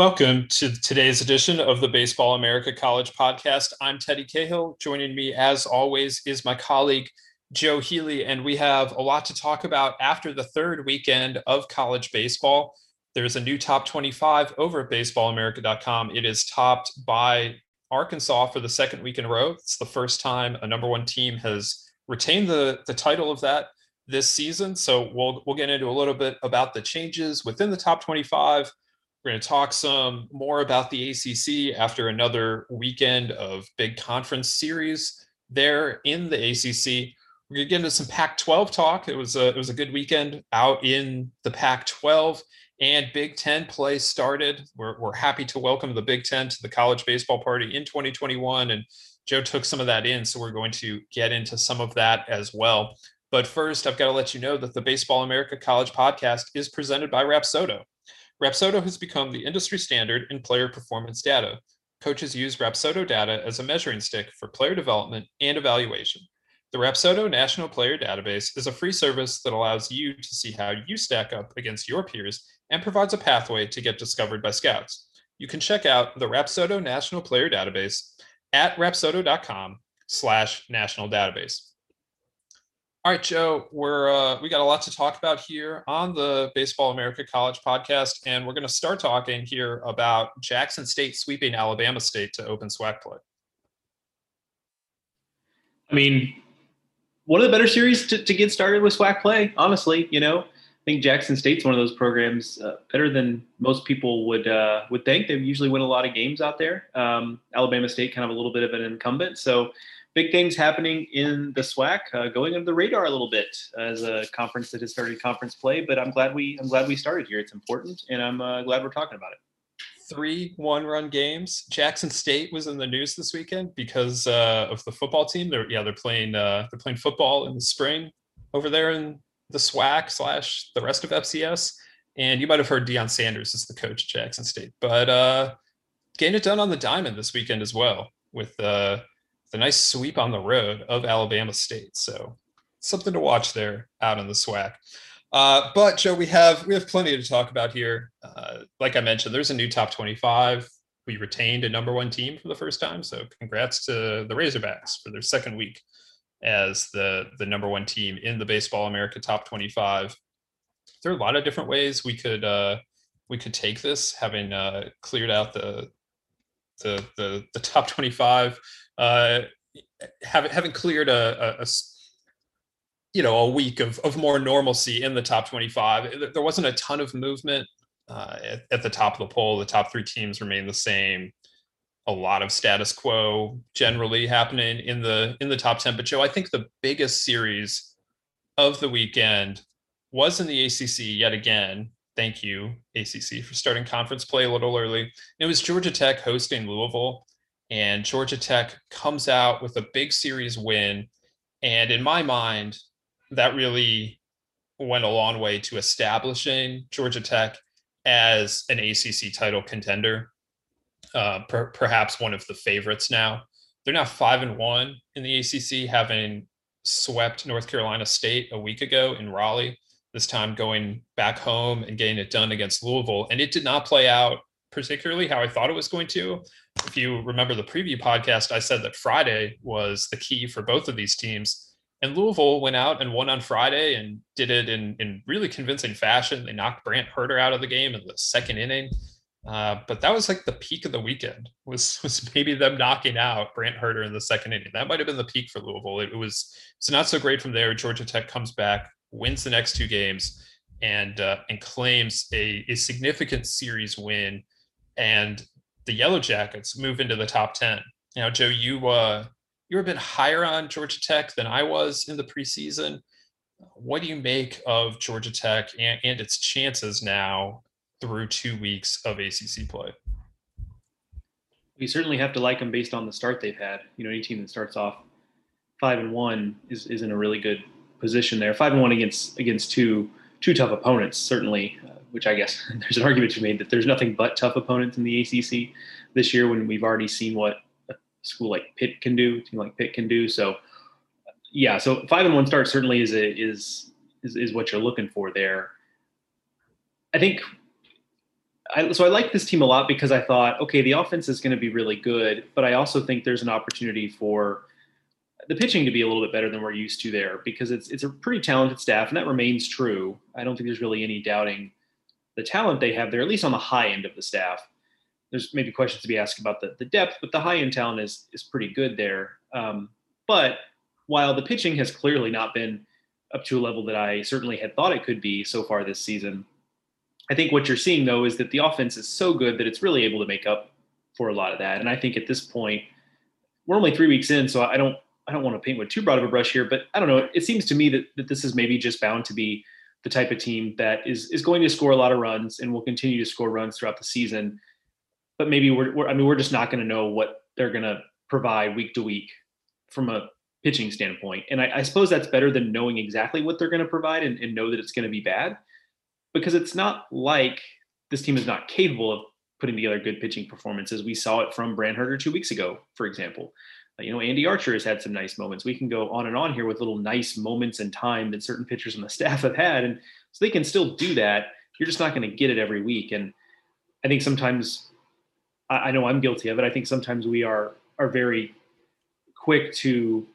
Welcome to today's edition of the Baseball America College Podcast. I'm Teddy Cahill. Joining me, as always, is my colleague Joe Healy, and we have a lot to talk about after the third weekend of college baseball. There's a new top 25 over at baseballamerica.com. It is topped by Arkansas for the second week in a row. It's the first time a number one team has retained the, the title of that this season. So we'll we'll get into a little bit about the changes within the top 25. We're going to talk some more about the ACC after another weekend of big conference series there in the ACC. We're going to get into some Pac-12 talk. It was a it was a good weekend out in the Pac-12 and Big Ten play started. We're we're happy to welcome the Big Ten to the college baseball party in 2021, and Joe took some of that in, so we're going to get into some of that as well. But first, I've got to let you know that the Baseball America College Podcast is presented by Rapsodo. Rapsodo has become the industry standard in player performance data. Coaches use Rapsodo data as a measuring stick for player development and evaluation. The Rapsodo National Player Database is a free service that allows you to see how you stack up against your peers and provides a pathway to get discovered by scouts. You can check out the Rapsodo National Player Database at rapsodo.com slash national database. All right, Joe, we're uh, we got a lot to talk about here on the Baseball America College podcast, and we're going to start talking here about Jackson State sweeping Alabama State to open SWAC play. I mean, one of the better series to, to get started with SWAC play, honestly. You know, I think Jackson State's one of those programs uh, better than most people would uh, would think. They usually win a lot of games out there. Um, Alabama State kind of a little bit of an incumbent, so big things happening in the SWAC, uh, going under the radar a little bit as a conference that has started conference play. But I'm glad we I'm glad we started here. It's important, and I'm uh, glad we're talking about it three one run games. Jackson State was in the news this weekend because uh, of the football team. They're yeah, they're playing uh, they're playing football in the spring over there in the SWAC slash the rest of FCS. And you might have heard Deion Sanders is the coach at Jackson State, but uh, getting it done on the diamond this weekend as well with uh, the nice sweep on the road of Alabama State. So something to watch there out in the SWAC. Uh, but Joe, we have we have plenty to talk about here. Uh, like I mentioned, there's a new top 25. We retained a number one team for the first time, so congrats to the Razorbacks for their second week as the the number one team in the Baseball America top 25. There are a lot of different ways we could uh, we could take this, having uh, cleared out the the the, the top 25, uh, having having cleared a, a, a you know a week of, of more normalcy in the top 25 there wasn't a ton of movement uh, at, at, the top of the poll. The top three teams remain the same. A lot of status quo generally happening in the in the top 10 but joe i think the biggest series of the weekend was in the acc yet again. Thank you acc for starting conference play a little early. It was georgia tech hosting louisville and georgia tech comes out with a big series win and in my mind that really went a long way to establishing Georgia Tech as an ACC title contender, uh, per, perhaps one of the favorites now. They're now five and one in the ACC, having swept North Carolina State a week ago in Raleigh. This time going back home and getting it done against Louisville, and it did not play out particularly how I thought it was going to. If you remember the preview podcast, I said that Friday was the key for both of these teams and Louisville went out and won on Friday and did it in, in really convincing fashion. They knocked Brant Hurter out of the game in the second inning. Uh, but that was like the peak of the weekend was was maybe them knocking out Brant Hurter in the second inning. That might have been the peak for Louisville. It, it was it's not so great from there. Georgia Tech comes back, wins the next two games, and uh, and claims a, a significant series win. And the Yellow Jackets move into the top 10. Now, Joe, you uh, you were a bit higher on Georgia Tech than I was in the preseason. What do you make of Georgia Tech and, and its chances now through two weeks of ACC play? We certainly have to like them based on the start they've had. You know, any team that starts off five and one is, is in a really good position there. Five and one against against two two tough opponents, certainly. Uh, which I guess there's an argument to be made that there's nothing but tough opponents in the ACC this year when we've already seen what a school like Pitt can do, a team like Pitt can do. So, yeah, so five and one start certainly is a, is, is is what you're looking for there. I think. I, so I like this team a lot because I thought, okay, the offense is going to be really good, but I also think there's an opportunity for the pitching to be a little bit better than we're used to there because it's it's a pretty talented staff and that remains true. I don't think there's really any doubting the talent they have there, at least on the high end of the staff. There's maybe questions to be asked about the, the depth, but the high end talent is is pretty good there. Um, but while the pitching has clearly not been up to a level that I certainly had thought it could be so far this season, I think what you're seeing though is that the offense is so good that it's really able to make up for a lot of that. And I think at this point, we're only three weeks in, so I don't I don't want to paint with too broad of a brush here, but I don't know. It seems to me that, that this is maybe just bound to be the type of team that is is going to score a lot of runs and will continue to score runs throughout the season. But maybe we're, we're I mean we're just not going to know what they're going to provide week to week from a pitching standpoint. And I, I suppose that's better than knowing exactly what they're going to provide and, and know that it's going to be bad, because it's not like this team is not capable of putting together good pitching performances. We saw it from Brant Hurter two weeks ago, for example you know, Andy Archer has had some nice moments. We can go on and on here with little nice moments in time that certain pitchers on the staff have had. And so they can still do that. You're just not going to get it every week. And I think sometimes I, know I'm guilty of it. I think sometimes we are are very quick to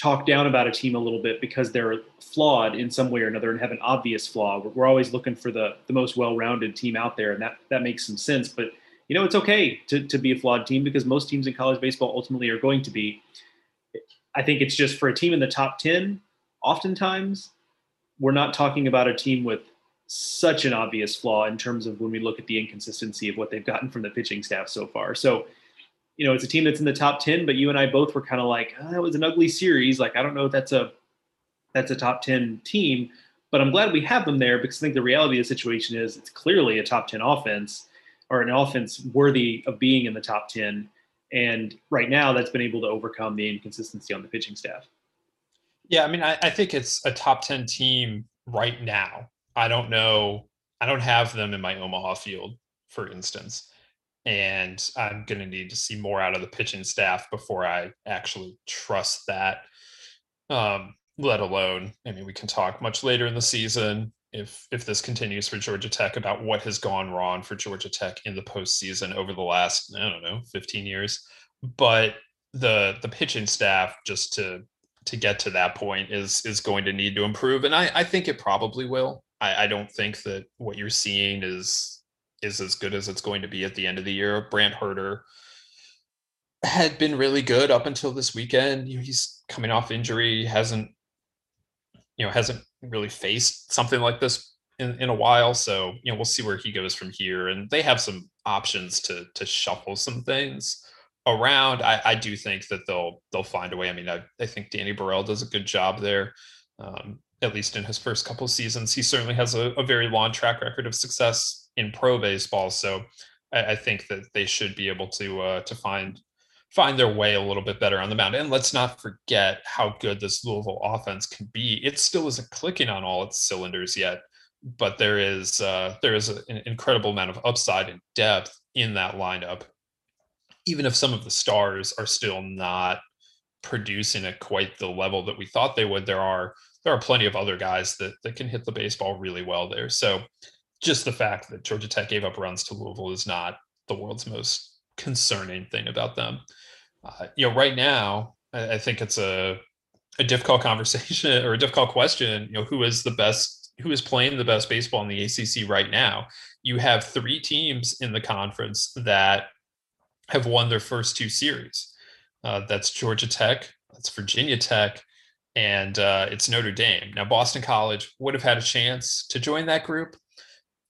talk down about a team a little bit because they're flawed in some way or another and have an obvious flaw. We're always looking for the the most well-rounded team out there, and that that makes some sense. But you know, it's okay to, to be a flawed team because most teams in college baseball ultimately are going to be. I think it's just for a team in the top 10, oftentimes we're not talking about a team with such an obvious flaw in terms of when we look at the inconsistency of what they've gotten from the pitching staff so far. So, you know, it's a team that's in the top 10, but you and I both were kind of like, oh, that was an ugly series. Like, I don't know if that's a that's a top 10 team, but I'm glad we have them there because I think the reality of the situation is it's clearly a top 10 offense or an offense worthy of being in the top 10. And right now, that's been able to overcome the inconsistency on the pitching staff. Yeah, I mean, I, I think it's a top 10 team right now. I don't know. I don't have them in my Omaha field, for instance. And I'm going to need to see more out of the pitching staff before I actually trust that. Um, let alone, I mean, we can talk much later in the season if if this continues for Georgia Tech about what has gone wrong for Georgia Tech in the postseason over the last I don't know 15 years, but the the pitching staff just to to get to that point is is going to need to improve, and I I think it probably will. I, I don't think that what you're seeing is is as good as it's going to be at the end of the year. Brant Hurter had been really good up until this weekend. He's coming off injury, hasn't you know hasn't really faced something like this in, in a while. So, you know, we'll see where he goes from here. And they have some options to to shuffle some things around. I, I do think that they'll they'll find a way. I mean, I, I think Danny Borrell does a good job there. Um, at least in his first couple seasons, he certainly has a, a, very long track record of success in pro baseball. So I, I think that they should be able to uh, to find find their way a little bit better on the mound. And let's not forget how good this Louisville offense can be. It still isn't clicking on all its cylinders yet, but there is uh, there is an incredible amount of upside and depth in that lineup. Even if some of the stars are still not producing at quite the level that we thought they would, there are there are plenty of other guys that that can hit the baseball really well there. So just the fact that Georgia Tech gave up runs to Louisville is not the world's most concerning thing about them. Uh, you know, right now, I, I think it's a a difficult conversation or a difficult question. You know, who is the best? Who is playing the best baseball in the ACC right now? You have three teams in the conference that have won their first two series. Uh, that's Georgia Tech, that's Virginia Tech, and uh, it's Notre Dame. Now, Boston College would have had a chance to join that group.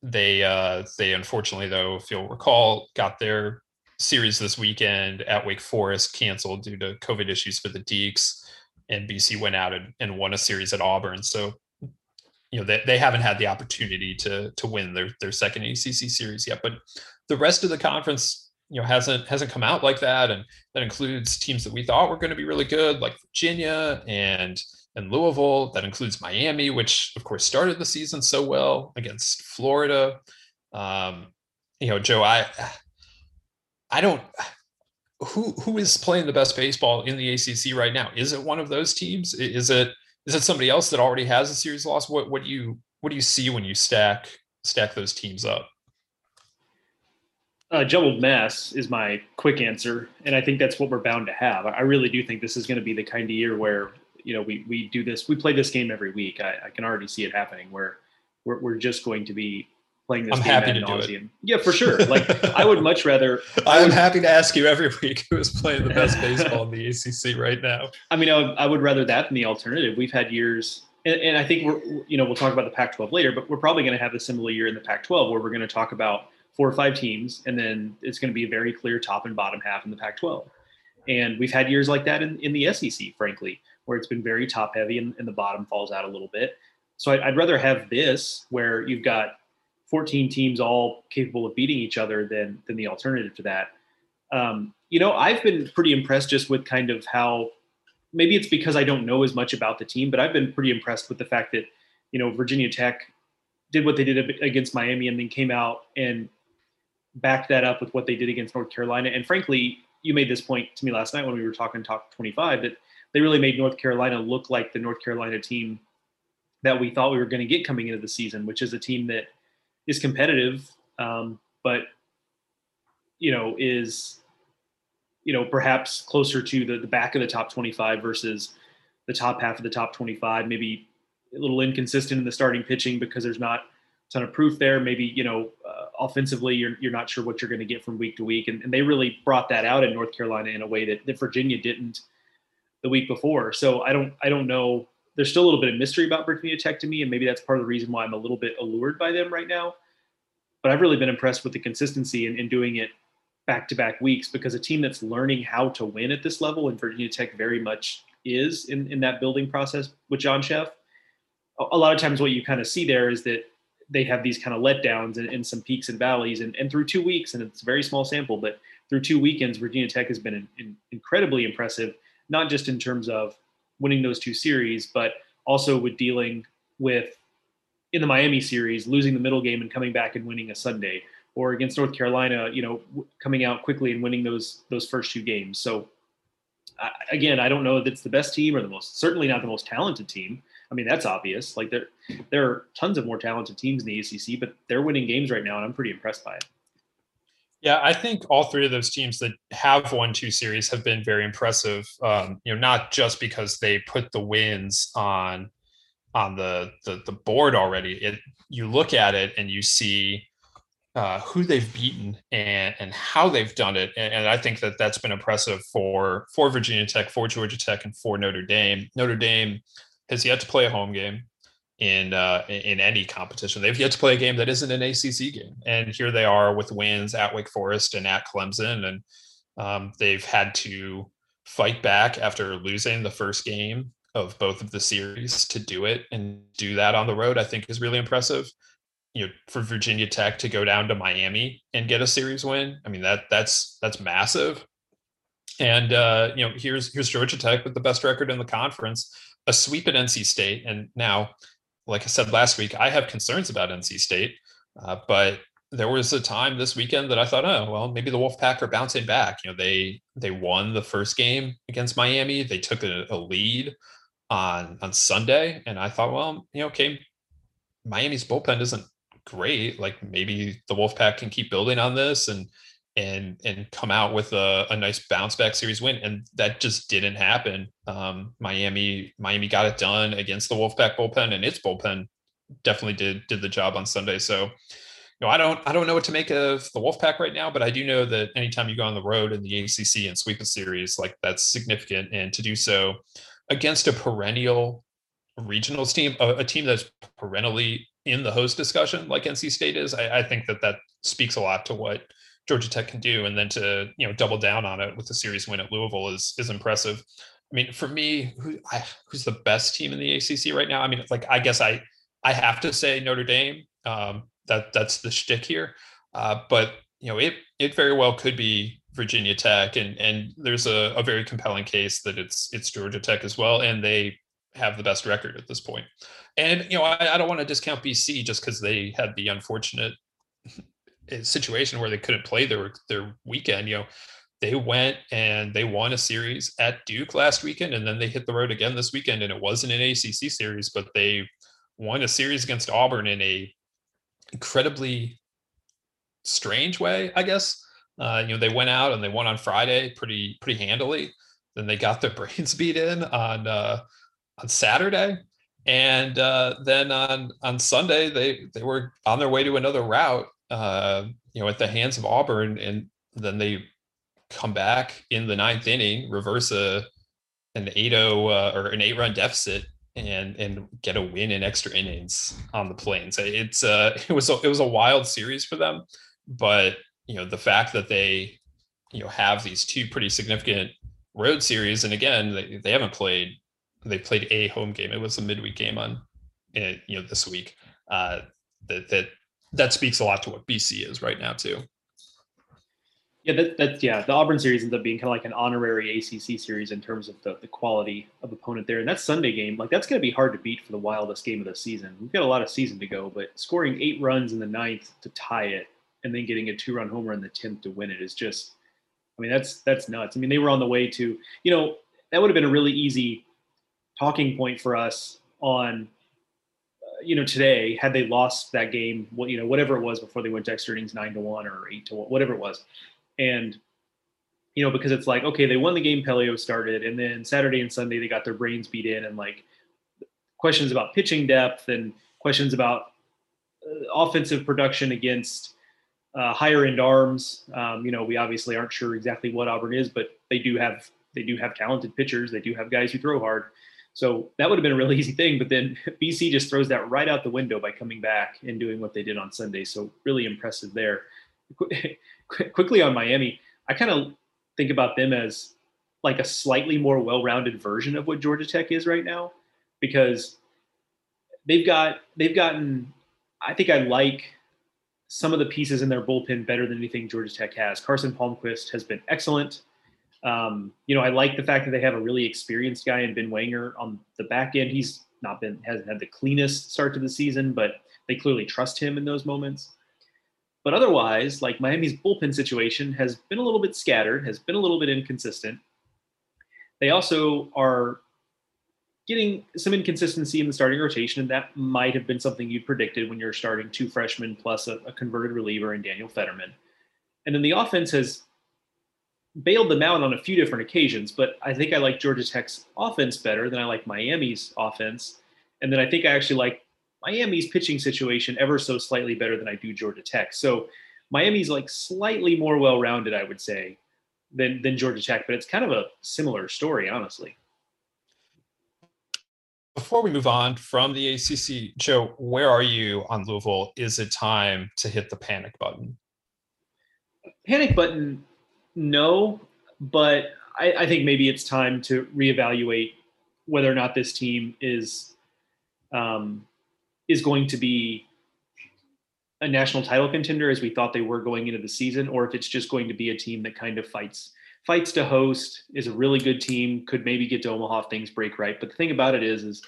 They, uh, they unfortunately, though, if you'll recall, got their series this weekend at Wake Forest canceled due to COVID issues for the Deacs, and BC went out and, and won a series at Auburn. So, you know, they, they haven't had the opportunity to to win their their second ACC series yet. But the rest of the conference, you know, hasn't hasn't come out like that, and that includes teams that we thought were going to be really good, like Virginia and and Louisville. That includes Miami, which of course started the season so well against Florida. Um, you know, Joe, I I don't who who is playing the best baseball in the ACC right now? Is it one of those teams? Is it is it somebody else that already has a series loss? What what do you what do you see when you stack stack those teams up? Uh, jumbled mess is my quick answer, and I think that's what we're bound to have. I really do think this is going to be the kind of year where you know we we do this, we play this game every week. I, I can already see it happening where we're, we're just going to be playing this I'm game happy ad to do nauseum. Yeah, for sure. Like I would much rather. I am happy to ask you every week who is playing the best baseball in the ACC right now. I mean, I would, I would rather that than the alternative. We've had years, and, and I think we're, you know, we'll talk about the Pac-12 later, but we're probably going to have a similar year in the Pac-12 where we're going to talk about four or five teams, and then it's going to be a very clear top and bottom half in the Pac-12. And we've had years like that in, in the SEC, frankly, where it's been very top heavy and, and the bottom falls out a little bit. So I'd, I'd rather have this where you've got 14 teams all capable of beating each other than than the alternative to that. Um, you know, I've been pretty impressed just with kind of how maybe it's because I don't know as much about the team, but I've been pretty impressed with the fact that you know Virginia Tech did what they did against Miami and then came out and backed that up with what they did against North Carolina. And frankly, you made this point to me last night when we were talking talk 25 that they really made North Carolina look like the North Carolina team that we thought we were going to get coming into the season, which is a team that is competitive, um, but you know is you know perhaps closer to the, the back of the top 25 versus the top half of the top 25 maybe a little inconsistent in the starting pitching because there's not a ton of proof there. Maybe you know uh, offensively you're, you're not sure what you're going to get from week to week and, and, they really brought that out in north carolina in a way that, that virginia didn't the week before. So i don't i don't know there's still a little bit of mystery about Virginia Tech to me, and maybe that's part of the reason why I'm a little bit allured by them right now. But I've really been impressed with the consistency in, in doing it back to back weeks because a team that's learning how to win at this level, and Virginia Tech very much is in, in that building process with John Szefc. A, a lot of times, what you kind of see there is that they have these kind of letdowns and, and some peaks and valleys. And, and through two weeks, and it's a very small sample, but through two weekends, Virginia Tech has been in, in incredibly impressive, not just in terms of winning those two series, but also with dealing with in the Miami series, losing the middle game and coming back and winning a Sunday, or against North Carolina, you know, coming out quickly and winning those those first two games. So uh, again, I don't know if it's the best team or the most certainly not the most talented team. I mean, that's obvious. Like there there are tons of more talented teams in the ACC, but they're winning games right now, and I'm pretty impressed by it. Yeah, I think all three of those teams that have won two series have been very impressive. Um, you know, not just because they put the wins on on the the, the board already. It you look at it and you see uh, who they've beaten and and how they've done it, and, and, I think that that's been impressive for for Virginia Tech, for Georgia Tech, and for Notre Dame. Notre Dame has yet to play a home game in uh, in any competition. They've yet to play a game that isn't an ACC game, and here they are with wins at Wake Forest and at Clemson, and um, they've had to fight back after losing the first game of both of the series to do it and do that on the road. I think is really impressive. You know, for Virginia Tech to go down to Miami and get a series win, I mean that that's that's massive. And uh, you know, here's here's Georgia Tech with the best record in the conference, a sweep at NC State, and now like I said last week, I have concerns about NC State, uh, but there was a time this weekend that I thought, oh well, maybe the Wolfpack are bouncing back. You know, they they won the first game against Miami. They took a, a lead on on Sunday, and I thought, well, you know, okay, Miami's bullpen isn't great. Like maybe the Wolfpack can keep building on this and and and come out with a, a nice bounce back series win and that just didn't happen. Um, miami miami got it done against the wolfpack bullpen and its bullpen definitely did did the job on sunday. So you know i don't i don't know what to make of the wolfpack right now but i do know that anytime you go on the road in the acc and sweep a series like that's significant. And to do so against a perennial regionals team a, a team that's perennially in the host discussion like nc state is I, I think that that speaks a lot to what Georgia Tech can do, and then to you know double down on it with the series win at Louisville is is impressive. I mean, for me, who, I, who's the best team in the ACC right now? I mean, like I guess I I have to say Notre Dame. Um, that that's the shtick here, uh, but you know it it very well could be Virginia Tech, and and there's a, a very compelling case that it's it's Georgia Tech as well, and they have the best record at this point. And you know, I, I don't want to discount BC just because they had the unfortunate situation where they couldn't play their their weekend. You know, they went and they won a series at Duke last weekend, and then they hit the road again this weekend, and it wasn't an ACC series, but they won a series against Auburn in a incredibly strange way, I guess. Uh, you know, they went out and they won on Friday pretty pretty handily. Then they got their brains beat in on uh, on Saturday, and uh, then on on Sunday they they were on their way to another route. Uh, you know, at the hands of Auburn, and then they come back in the ninth inning, reverse a an 8-0 uh, or an eight run deficit and and get a win in extra innings on the plains. It's uh it was a, it was a wild series for them, but you know the fact that they you know have these two pretty significant road series, and again they, they haven't played they played a home game. It was a midweek game on eh, you know this week. Uh, that that that speaks a lot to what BC is right now too. Yeah, that, that's yeah. The Auburn series ends up being kind of like an honorary ACC series in terms of the, the quality of opponent there. And that Sunday game, like that's going to be hard to beat for the wildest game of the season. We've got a lot of season to go, but scoring eight runs in the ninth to tie it, and then getting a two-run homer in the tenth to win it is just, I mean, that's that's nuts. I mean, they were on the way to, you know, that would have been a really easy talking point for us on you know today had they lost that game what you know whatever it was before they went to extra innings nine to one or eight to one whatever it was. And you know because it's like okay they won the game Pelio started and then Saturday and Sunday they got their brains beat in and like questions about pitching depth and questions about uh, offensive production against uh, higher end arms. Um, you know we obviously aren't sure exactly what Auburn is but they do have they do have talented pitchers. They do have guys who throw hard so that would have been a really easy thing. But then BC just throws that right out the window by coming back and doing what they did on Sunday. So really impressive there. Quickly on Miami, I kind of think about them as like a slightly more well-rounded version of what Georgia Tech is right now, because they've got they've gotten. I think I like some of the pieces in their bullpen better than anything Georgia Tech has. Carson Palmquist has been excellent. Um, you know, I like the fact that they have a really experienced guy in Ben Wanger on the back end. He's not been hasn't had the cleanest start to the season, but they clearly trust him in those moments. But otherwise, like Miami's bullpen situation has been a little bit scattered, has been a little bit inconsistent. They also are getting some inconsistency in the starting rotation, and that might have been something you'd predicted when you're starting two freshmen plus a, a converted reliever in Daniel Federman. And then the offense has bailed them out on a few different occasions, but I think I like Georgia Tech's offense better than I like Miami's offense. And then I think I actually like Miami's pitching situation ever so slightly better than I do Georgia Tech. So Miami's like slightly more well-rounded, I would say, than than Georgia Tech, but it's kind of a similar story, honestly. Before we move on from the ACC, Joe, where are you on Louisville? Is it time to hit the panic button? Panic button no, but I, I, think maybe it's time to reevaluate whether or not this team is um, is going to be a national title contender as we thought they were going into the season, or if it's just going to be a team that kind of fights fights to host, is a really good team, could maybe get to Omaha if things break right. But the thing about it is, is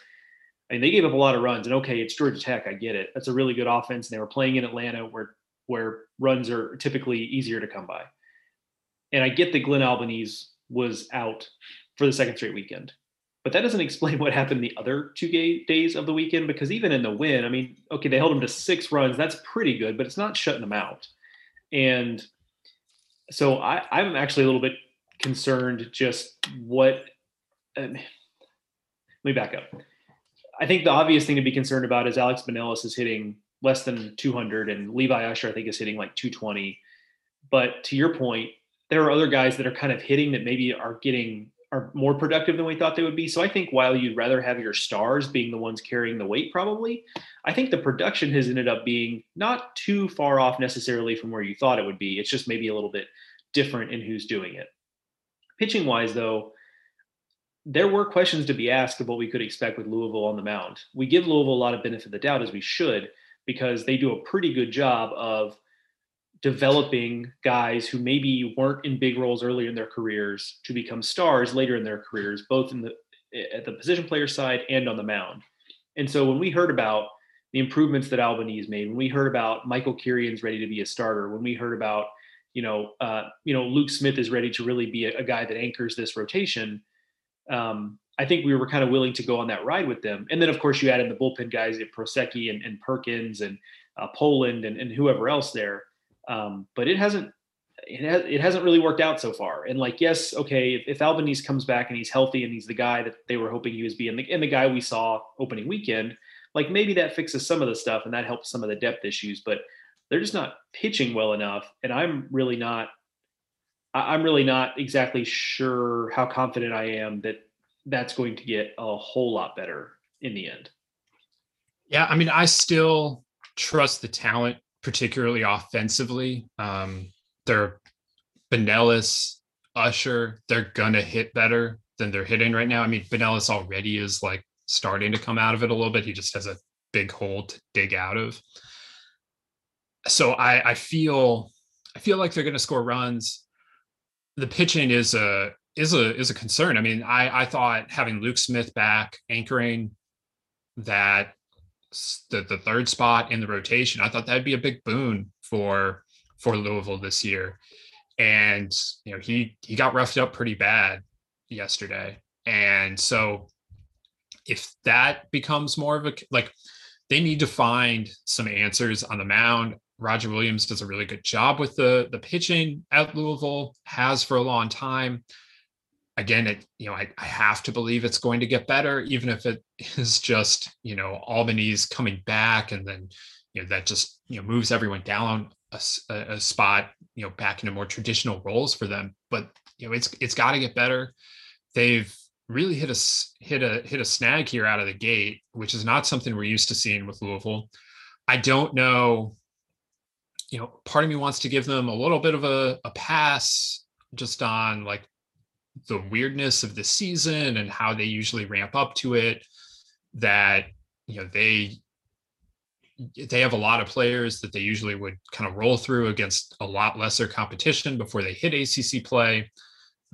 I mean, they gave up a lot of runs, and okay, it's Georgia Tech, I get it. That's a really good offense, and they were playing in Atlanta where where runs are typically easier to come by. And I get that Glen Albanese was out for the second straight weekend. But that doesn't explain what happened the other two days of the weekend because even in the win, I mean, okay, they held him to six runs. That's pretty good, but it's not shutting them out. And so I, I'm actually a little bit concerned just what. Um, let me back up. I think the obvious thing to be concerned about is Alex Binelas is hitting less than 200, and Levi Usher I think is hitting like 220. But to your point, there are other guys that are kind of hitting that maybe are getting are more productive than we thought they would be. So I think while you'd rather have your stars being the ones carrying the weight, probably, I think the production has ended up being not too far off necessarily from where you thought it would be. It's just maybe a little bit different in who's doing it. Pitching wise, though, there were questions to be asked of what we could expect with Louisville on the mound. We give Louisville a lot of benefit of the doubt as we should because they do a pretty good job of developing guys who maybe weren't in big roles earlier in their careers to become stars later in their careers, both in the at the position player side and on the mound. And so when we heard about the improvements that Albanese made, when we heard about Michael Kirian's ready to be a starter, when we heard about you know uh, you know Luke Smith is ready to really be a, a guy that anchors this rotation. Um, I think we were kind of willing to go on that ride with them. And then, of course, you add in the bullpen guys, at Prosecky and, and Perkins and uh, Poland and, and whoever else there. Um, but it hasn't it, has, it hasn't really worked out so far. And like, yes, okay, if, if Albanese comes back and he's healthy and he's the guy that they were hoping he was being, and the guy we saw opening weekend, like maybe that fixes some of the stuff and that helps some of the depth issues. But they're just not pitching well enough, and I'm really not. I'm really not exactly sure how confident I am that that's going to get a whole lot better in the end. Yeah, I mean, I still trust the talent particularly offensively. Um, they're Binelas, Usher, they're gonna hit better than they're hitting right now. I mean, Binelas already is like starting to come out of it a little bit. He just has a big hole to dig out of. So I, I feel I feel like they're gonna score runs. The pitching is a is a is a concern. I mean, I I thought having Luke Smith back anchoring that the, the third spot in the rotation. I thought that'd be a big boon for for Louisville this year. And you know, he he got roughed up pretty bad yesterday. And so if that becomes more of a like they need to find some answers on the mound. Roger Williams does a really good job with the the pitching at Louisville, has for a long time again, it you know I, I have to believe it's going to get better, even if it is just you know Albanese coming back, and then you know that just you know moves everyone down a, a spot, you know, back into more traditional roles for them. But you know it's it's got to get better. They've really hit a hit a hit a snag here out of the gate, which is not something we're used to seeing with Louisville. I don't know. You know, part of me wants to give them a little bit of a, a pass just on like the weirdness of the season and how they usually ramp up to it that you know they they have a lot of players that they usually would kind of roll through against a lot lesser competition before they hit ACC play.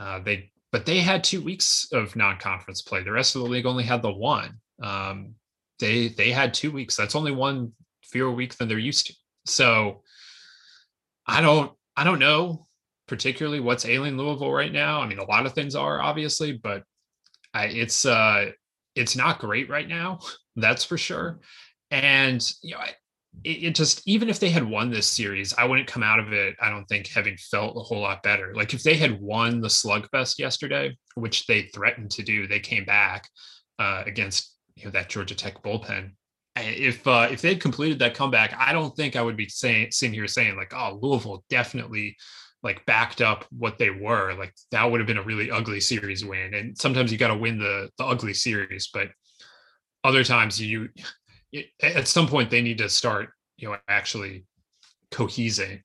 Uh, they but they had two weeks of non-conference play. The rest of the league only had the one. Um, they they had two weeks. That's only one fewer week than they're used to. So I don't I don't know particularly what's ailing Louisville right now. I mean, a lot of things are obviously, but I, it's uh, it's not great right now. That's for sure. And you know, it, it, just even if they had won this series, I wouldn't come out of it. I don't think having felt a whole lot better. Like if they had won the slugfest yesterday, which they threatened to do, they came back uh, against you know that Georgia Tech bullpen. If uh, if they'd completed that comeback, I don't think I would be saying sitting here saying like, oh, Louisville definitely like backed up what they were, like that would have been a really ugly series win. And sometimes you got to win the the ugly series, but other times you at some point they need to start, you know, actually cohesing.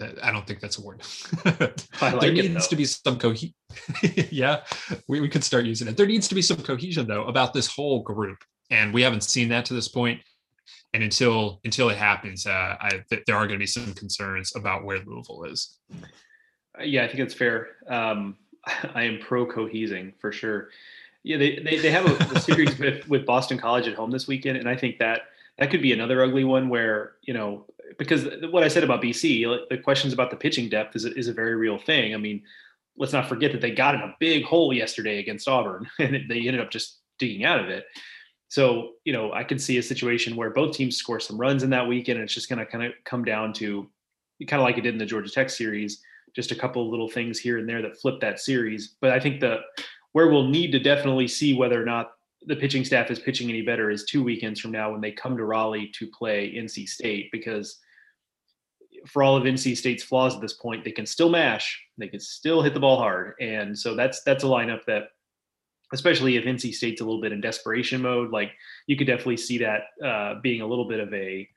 Uh, I don't think that's a word. like there needs to be some cohesion. yeah, we, we could start using it. There needs to be some cohesion though about this whole group, and we haven't seen that to this point. And until until it happens, uh, I, th- there are going to be some concerns about where Louisville is. Uh, yeah, I think it's fair. Um, I am pro cohesing for sure. Yeah, they, they, they have a, a series with, with Boston College at home this weekend, and I think that that could be another ugly one where you know because what I said about BC, the questions about the pitching depth is is a very real thing. I mean, let's not forget that they got in a big hole yesterday against Auburn, and they ended up just digging out of it. So, you know, I could see a situation where both teams score some runs in that weekend. And it's just going to kind of come down to kind of like it did in the Georgia Tech series, just a couple little things here and there that flip that series. But I think the where we'll need to definitely see whether or not the pitching staff is pitching any better is two weekends from now when they come to Raleigh to play NC State because for all of NC State's flaws at this point, they can still mash. They can still hit the ball hard, and so that's that's a lineup that, especially if NC State's a little bit in desperation mode, like you could definitely see that uh, being a little bit of a,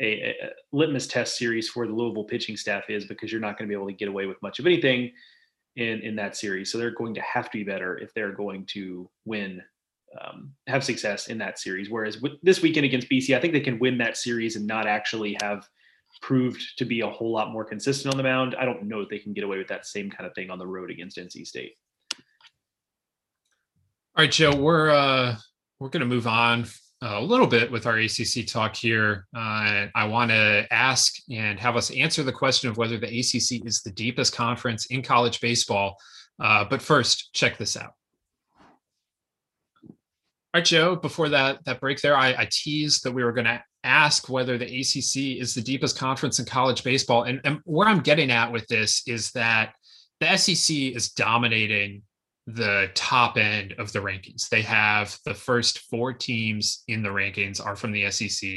a, a litmus test series for the Louisville pitching staff is because you're not going to be able to get away with much of anything in in that series. So they're going to have to be better if they're going to win um, have success in that series. Whereas this weekend against BC, I think they can win that series and not actually have proved to be a whole lot more consistent on the mound. I don't know if they can get away with that same kind of thing on the road against NC State. All right, Joe, we're uh, we're going to move on a little bit with our ACC talk here. Uh, I want to ask and have us answer the question of whether the ACC is the deepest conference in college baseball. Uh, but first, check this out. All right, Joe. Before that that break there, I, I teased that we were going to ask whether the ACC is the deepest conference in college baseball, and, and where I'm getting at with this is that the SEC is dominating the top end of the rankings. They have the first four teams in the rankings are from the SEC.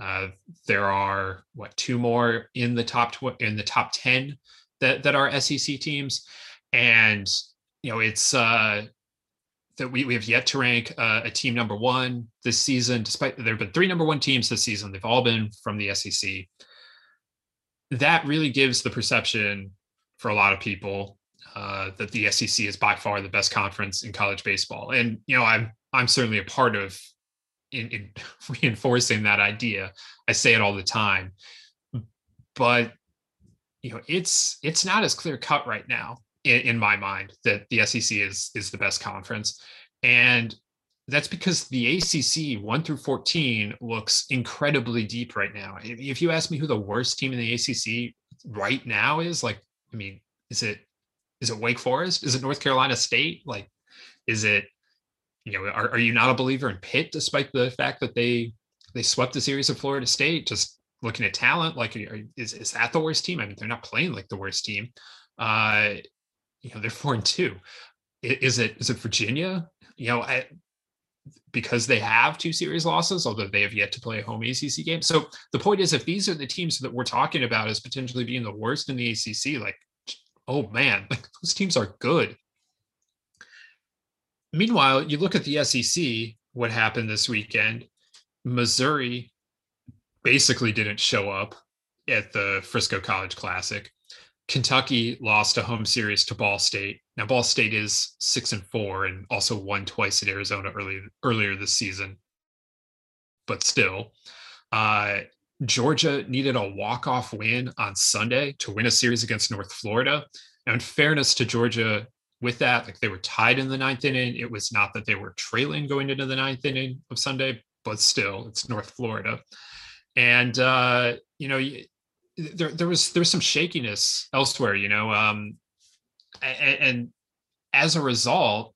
Uh, there are what two more in the top tw- in the top ten that that are SEC teams, and you know it's uh, that we, we have yet to rank uh, a team number one this season, despite there have been three number one teams this season. They've all been from the SEC. That really gives the perception for a lot of people uh, that the SEC is by far the best conference in college baseball. And, you know, I'm, I'm certainly a part of in, in reinforcing that idea. I say it all the time, but you know, it's, it's not as clear cut right now in, in my mind that the SEC is is the best conference, and that's because the ACC one through fourteen looks incredibly deep right now. If you ask me who the worst team in the ACC right now is, like, I mean, is it is it Wake Forest? Is it North Carolina State? Like, is it you know are, are you not a believer in Pitt despite the fact that they they swept the series of Florida State? Just looking at talent, like are, is is that the worst team? I mean, they're not playing like the worst team. Uh, you know they're four and two. Is it is it Virginia? You know, I, because they have two series losses, although they have yet to play a home ACC game. So the point is, if these are the teams that we're talking about as potentially being the worst in the ACC, like, oh man, those teams are good. Meanwhile, you look at the SEC. What happened this weekend? Missouri basically didn't show up at the Frisco College Classic. Kentucky lost a home series to Ball State. Now Ball State is six and four and also won twice at Arizona earlier earlier this season. But still, uh, Georgia needed a walk-off win on Sunday to win a series against North Florida. Now, in fairness to Georgia, with that, like they were tied in the ninth inning. It was not that they were trailing going into the ninth inning of Sunday, but still, it's North Florida. And uh, you know, there there was there was some shakiness elsewhere, you know, um, and, and as a result,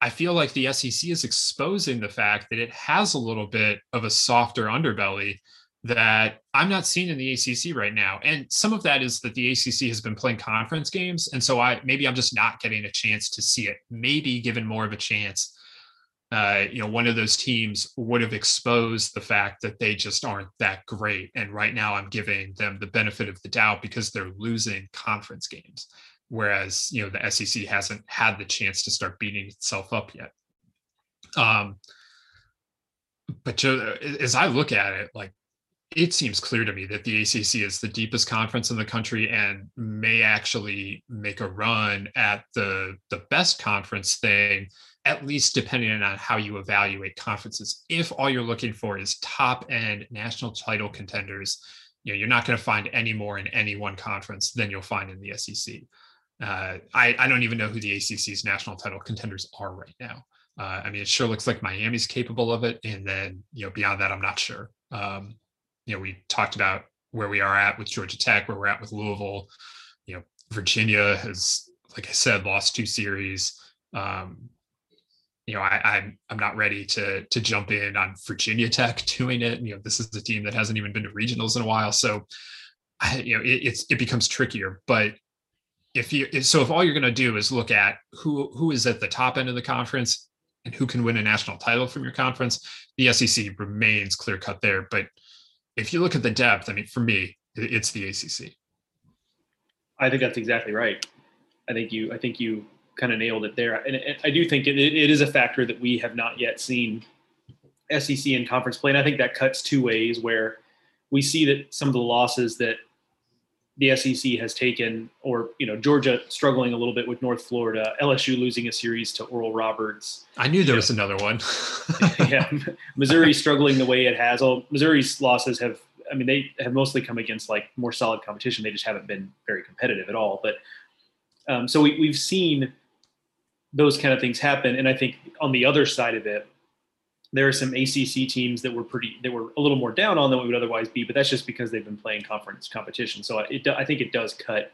I feel like the SEC is exposing the fact that it has a little bit of a softer underbelly that I'm not seeing in the ACC right now. And some of that is that the ACC has been playing conference games, and so I maybe I'm just not getting a chance to see it. Maybe given more of a chance uh, you know, one of those teams would have exposed the fact that they just aren't that great. And right now, I'm giving them the benefit of the doubt because they're losing conference games, whereas you know the SEC hasn't had the chance to start beating itself up yet. Um, but as I look at it, like it seems clear to me that the ACC is the deepest conference in the country and may actually make a run at the the best conference thing at least depending on how you evaluate conferences. If all you're looking for is top end national title contenders, you know, you're not going to find any more in any one conference than you'll find in the SEC. Uh, I, I don't even know who the ACC's national title contenders are right now. Uh, I mean, it sure looks like Miami's capable of it, and then you know beyond that, I'm not sure. Um, you know, we talked about where we are at with Georgia Tech, where we're at with Louisville. You know, Virginia has, like I said, lost two series. Um, you know, I, I'm I'm not ready to to jump in on Virginia Tech doing it. You know, this is a team that hasn't even been to regionals in a while, so I, you know, it, it's it becomes trickier. But if you so if all you're going to do is look at who who is at the top end of the conference and who can win a national title from your conference, the SEC remains clear cut there. But if you look at the depth, I mean, for me, it's the ACC. I think that's exactly right. I think you I think you kind of nailed it there, and I do think it, it is a factor that we have not yet seen SEC in conference play, and I think that cuts two ways where we see that some of the losses that the SEC has taken, or you know, Georgia struggling a little bit with North Florida, LSU losing a series to Oral Roberts. I knew there was another one. yeah, Missouri struggling the way it has. Well, Missouri's losses have, I mean, they have mostly come against like more solid competition. They just haven't been very competitive at all. But um, so we, we've seen those kind of things happen, and I think on the other side of it, there are some ACC teams that were pretty that were a little more down on than we would otherwise be, but that's just because they've been playing conference competition. So it, I think it does cut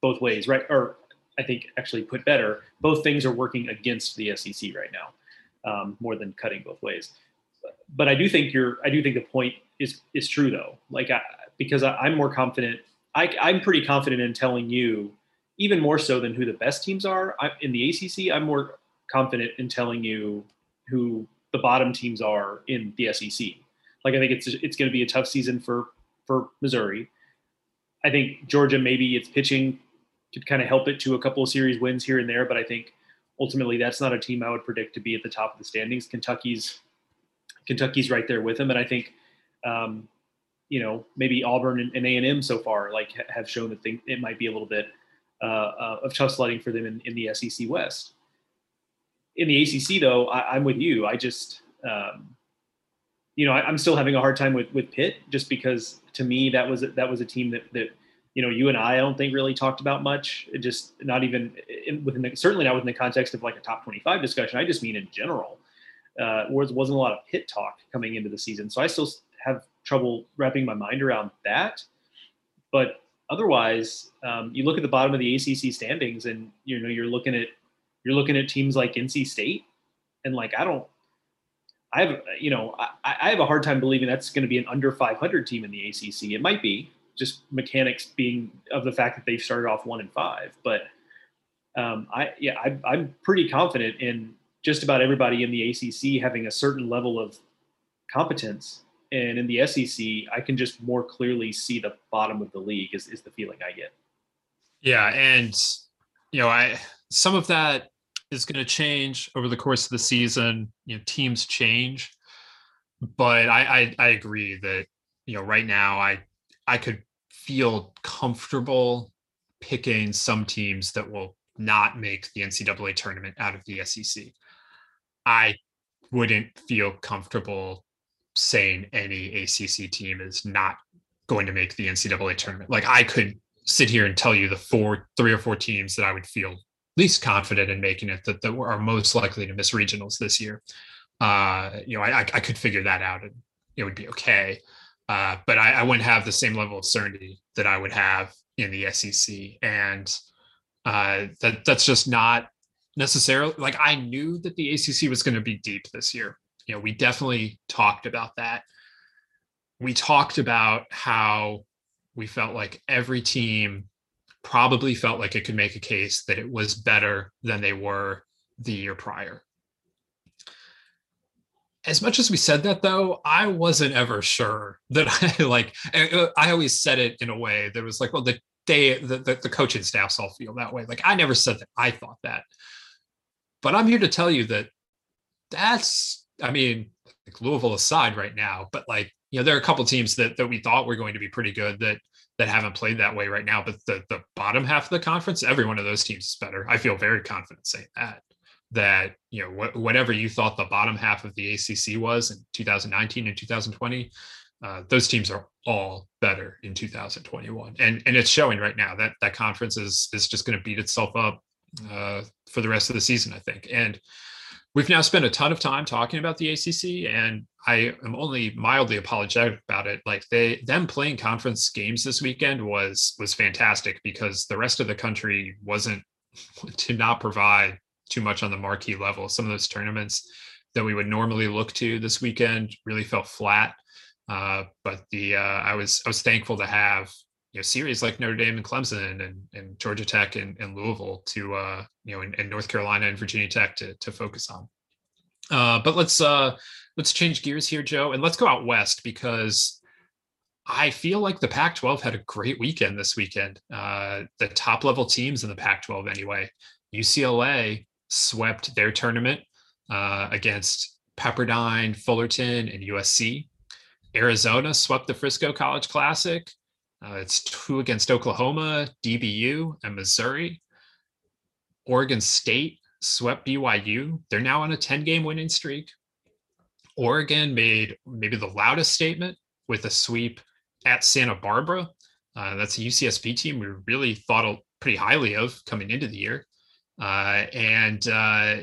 both ways, right? Or I think actually put better, both things are working against the SEC right now, um, more than cutting both ways. But I do think you're I do think the point is is true though, like I, because I, am more confident. I, I'm pretty confident in telling you, even more so than who the best teams are I, in the ACC. I'm more confident in telling you who the bottom teams are in the SEC. Like I think it's it's going to be a tough season for for Missouri. I think Georgia maybe its pitching could kind of help it to a couple of series wins here and there, but I think ultimately that's not a team I would predict to be at the top of the standings. Kentucky's Kentucky's right there with them, and I think um, you know maybe Auburn and A and M so far like have shown that they, it might be a little bit uh, uh, of tough sledding for them in, in the SEC West in the ACC, though, I, am with you. I just, um, you know, I, am still having a hard time with with Pitt, just because to me that was that was a team that that you know you and I, I don't think really talked about much. It just not even in, within the, certainly not within the context of like a top 25 discussion. I just mean in general, uh, was wasn't a lot of Pitt talk coming into the season. So I still have trouble wrapping my mind around that. But otherwise, um, you look at the bottom of the ACC standings, and you know you're looking at you're looking at teams like NC State, and like I don't, I have you know I, I have a hard time believing that's going to be an under 500 team in the ACC. It might be just mechanics being of the fact that they've started off one and five, but um, I yeah I, I'm pretty confident in just about everybody in the ACC having a certain level of competence. And in the SEC, I can just more clearly see the bottom of the league is, is the feeling I get. Yeah. And, you know, I, some of that is going to change over the course of the season. You know, teams change, but I, I I agree that you know right now I I could feel comfortable picking some teams that will not make the NCAA tournament out of the SEC. I wouldn't feel comfortable saying any ACC team is not going to make the NCAA tournament. Like I could sit here and tell you the four, three or four teams that I would feel least confident in making it that, that are most likely to miss regionals this year. Uh, you know, I, I could figure that out and it would be okay. Uh, but I, I, wouldn't have the same level of certainty that I would have in the SEC. And uh, that that's just not necessarily like I knew that the ACC was going to be deep this year. You know, we definitely talked about that. We talked about how we felt like every team probably felt like it could make a case that it was better than they were the year prior. As much as we said that though, I wasn't ever sure that I like I always said it in a way that was like, well, the they the, the, the coaching staffs all feel that way. Like I never said that I thought that. But I'm here to tell you that that's I mean, like Louisville aside right now, but like, you know, there are a couple teams that that we thought were going to be pretty good that that haven't played that way right now. But the the bottom half of the conference, every one of those teams is better. I feel very confident saying that. That you know wh- whatever you thought the bottom half of the ACC was in 2019 and 2020, uh, those teams are all better in 2021, and and it's showing right now that that conference is is just going to beat itself up uh, for the rest of the season, I think. And we've now spent a ton of time talking about the ACC, and I am only mildly apologetic about it. Like they them playing conference games this weekend was was fantastic because the rest of the country wasn't did not provide too much on the marquee level. Some of those tournaments that we would normally look to this weekend really felt flat. Uh, but the uh, I was I was thankful to have you know series like Notre Dame and Clemson and, and Georgia Tech and, and Louisville to uh, you know and, and, North Carolina and Virginia Tech to to focus on. Uh, but let's uh, let's change gears here, Joe, and let's go out west because I feel like the Pac 12 had a great weekend this weekend. Uh, the top level teams in the Pac 12, anyway. UCLA swept their tournament uh, against Pepperdine, Fullerton, and USC. Arizona swept the Frisco College Classic. Uh, it's two against Oklahoma, DBU, and Missouri. Oregon State swept BYU. They're now on a 10 game winning streak. Oregon made maybe the loudest statement with a sweep at Santa Barbara. Uh, that's a UCSB team we really thought pretty highly of coming into the year. Uh, and uh,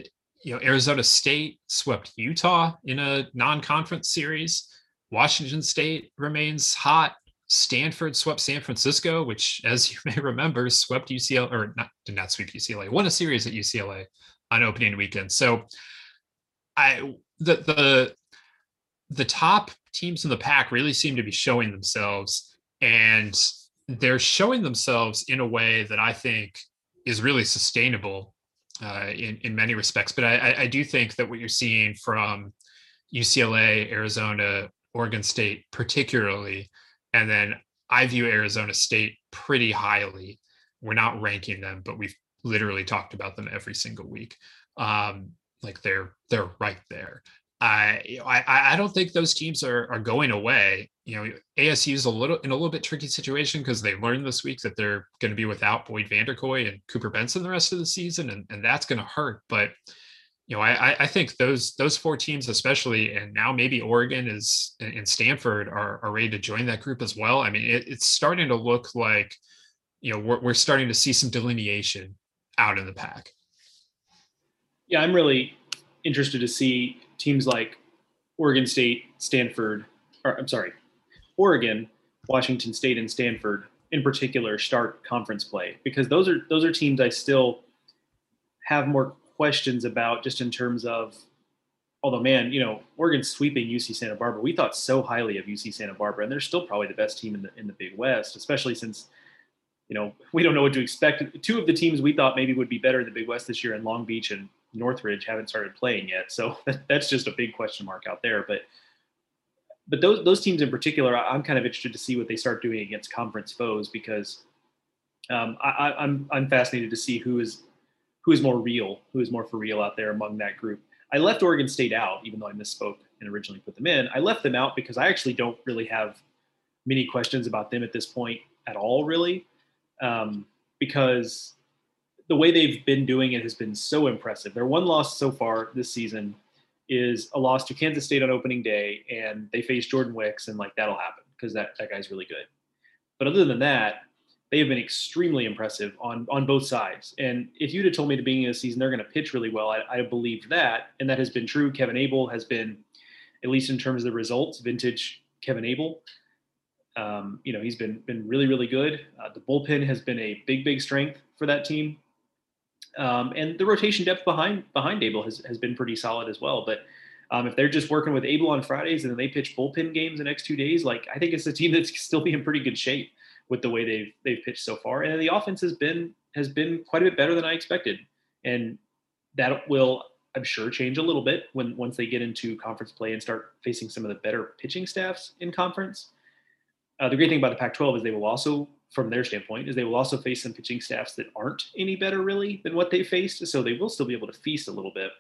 you know, Arizona State swept Utah in a non-conference series. Washington State remains hot. Stanford swept San Francisco, which, as you may remember, swept UCLA or not did not sweep UCLA, won a series at UCLA on opening weekend. So, I the the the top teams in the pack really seem to be showing themselves, and they're showing themselves in a way that I think is really sustainable uh, in in many respects. But I, I do think that what you're seeing from UCLA, Arizona, Oregon State, particularly, and then I view Arizona State pretty highly. We're not ranking them, but we've literally talked about them every single week. Um, like they're they're right there. I, I I don't think those teams are are going away. You know, ASU is a little in a little bit tricky situation because they learned this week that they're going to be without Boyd Vanderkooi and Cooper Benson the rest of the season, and, and that's going to hurt. But you know, I I think those those four teams, especially, and now maybe Oregon is and Stanford are are ready to join that group as well. I mean, it, it's starting to look like you know we're we're starting to see some delineation out in the pack. Yeah, I'm really interested to see teams like Oregon State, Stanford, or I'm sorry, Oregon, Washington State, and Stanford in particular start conference play because those are those are teams I still have more questions about just in terms of although man, you know, Oregon's sweeping UC Santa Barbara. We thought so highly of UC Santa Barbara, and they're still probably the best team in the in the Big West, especially since you know we don't know what to expect. Two of the teams we thought maybe would be better in the Big West this year in Long Beach and Northridge haven't started playing yet. So that's just a big question mark out there. But but those those teams in particular, I'm kind of interested to see what they start doing against conference foes because um, I, I'm I'm fascinated to see who is who is more real, who is more for real out there among that group. I left Oregon State out, even though I misspoke and originally put them in. I left them out because I actually don't really have many questions about them at this point at all, really, um, because the way they've been doing it has been so impressive. Their one loss so far this season is a loss to Kansas State on opening day, and they face Jordan Wicks, and like that'll happen because that that guy's really good. But other than that, they have been extremely impressive on on both sides. And if you'd have told me at the beginning of the season they're going to pitch really well, I, I that, and that has been true. Kevin Abel has been, at least in terms of the results, vintage Kevin Abel. Um, you know, he's been been really really good. Uh, the bullpen has been a big big strength for that team. Um, and the rotation depth behind behind Abel has, has been pretty solid as well. But um, if they're just working with Abel on Fridays and then they pitch bullpen games the next two days, like I think it's a team that's still be in pretty good shape with the way they've they've pitched so far. And the offense has been has been quite a bit better than I expected. And that will, I'm sure, change a little bit when once they get into conference play and start facing some of the better pitching staffs in conference. Uh, the great thing about the Pac-12 is they will also from their standpoint is they will also face some pitching staffs that aren't any better really than what they faced. So they will still be able to feast a little bit.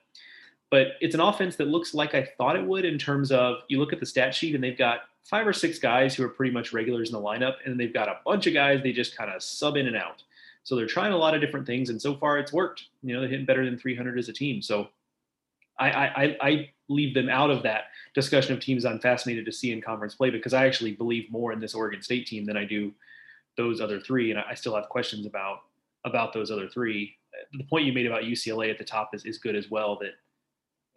But it's an offense that looks like I thought it would in terms of you look at the stat sheet and they've got five or six guys who are pretty much regulars in the lineup, and they've got a bunch of guys they just kind of sub in and out. So they're trying a lot of different things, and so far it's worked. You know, they're hitting better than 300 as a team. So I, I, I leave them out of that discussion of teams I'm fascinated to see in conference play because I actually believe more in this Oregon State team than I do those other three, and I still have questions about about those other three. The point you made about UCLA at the top is, is good as well. That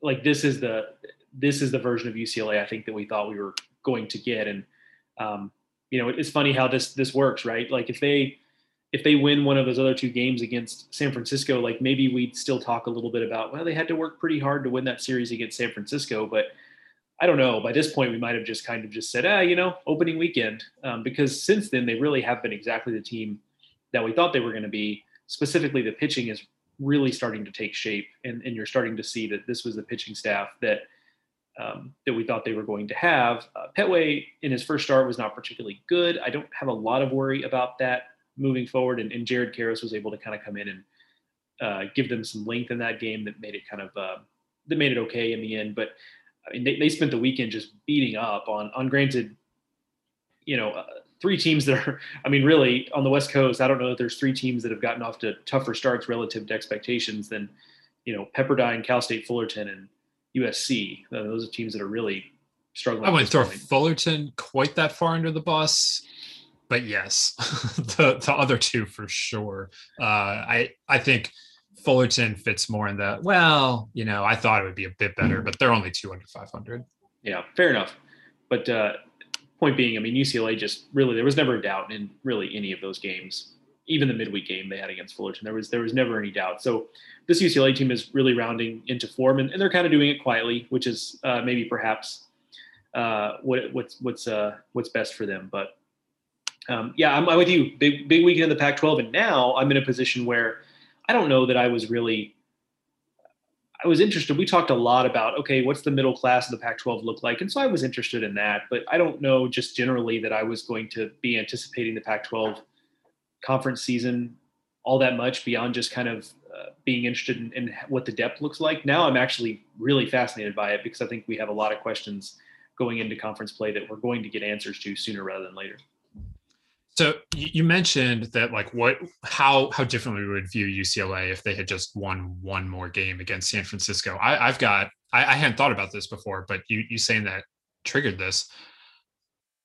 like this is the this is the version of UCLA I think that we thought we were going to get, and um, you know it's funny how this this works, right? Like if they if they win one of those other two games against San Francisco, like maybe we'd still talk a little bit about well they had to work pretty hard to win that series against San Francisco, but I don't know. By this point, we might have just kind of just said, ah, you know, opening weekend, um, because since then they really have been exactly the team that we thought they were going to be. Specifically, the pitching is really starting to take shape, and, and you're starting to see that this was the pitching staff that um, that we thought they were going to have. Uh, Petway in his first start was not particularly good. I don't have a lot of worry about that moving forward, and, and Jared Karros was able to kind of come in and uh, give them some length in that game that made it kind of uh, that made it okay in the end. But I mean, they, they spent the weekend just beating up on on granted, you know, uh, three teams that are. I mean, really on the West Coast, I don't know that there's three teams that have gotten off to tougher starts relative to expectations than you know Pepperdine, Cal State, Fullerton, and USC. Uh, those are teams that are really struggling. I wouldn't throw point. Fullerton quite that far under the bus, but yes, the the other two for sure. Uh, I I think Fullerton fits more in the well. You know, I thought it would be a bit better, but they're only two under five hundred. Yeah, fair enough. But uh, point being, I mean, UCLA just really there was never a doubt in really any of those games even the midweek game they had against Fullerton, there was there was never any doubt. So this UCLA team is really rounding into form, and, and they're kind of doing it quietly, which is uh, maybe perhaps uh, what, what's what's uh, what's best for them. But um, yeah, I'm, I'm, with you. Big big weekend in the Pac-12, and now I'm in a position where I don't know that I was really. I was interested. We talked a lot about okay, what's the middle class of the Pac-12 look like, and so I was interested in that. But I don't know just generally that I was going to be anticipating the Pac-12 conference season all that much beyond just kind of uh, being interested in, in, what the depth looks like. Now I'm actually really fascinated by it because I think we have a lot of questions going into conference play that we're going to get answers to sooner rather than later. So you mentioned that like what how how differently we would view UCLA if they had just won one more game against San Francisco. I, have got I, I hadn't thought about this before, but you you saying that triggered this.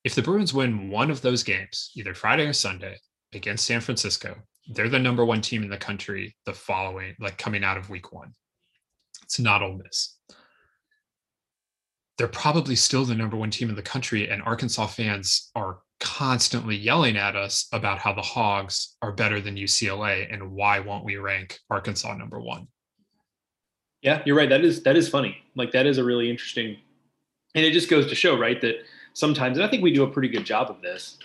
If the Bruins win one of those games, either Friday or Sunday, against San Francisco. They're the number one team in the country the following, like coming out of week one. It's not Ole Miss. They're probably still the number one team in the country, and Arkansas fans are constantly yelling at us about how the Hogs are better than UCLA and why won't we rank Arkansas number one? Yeah, you're right. That is that is funny. Like that is a really interesting, and it just goes to show, right, that sometimes, and I think we do a pretty good job of this,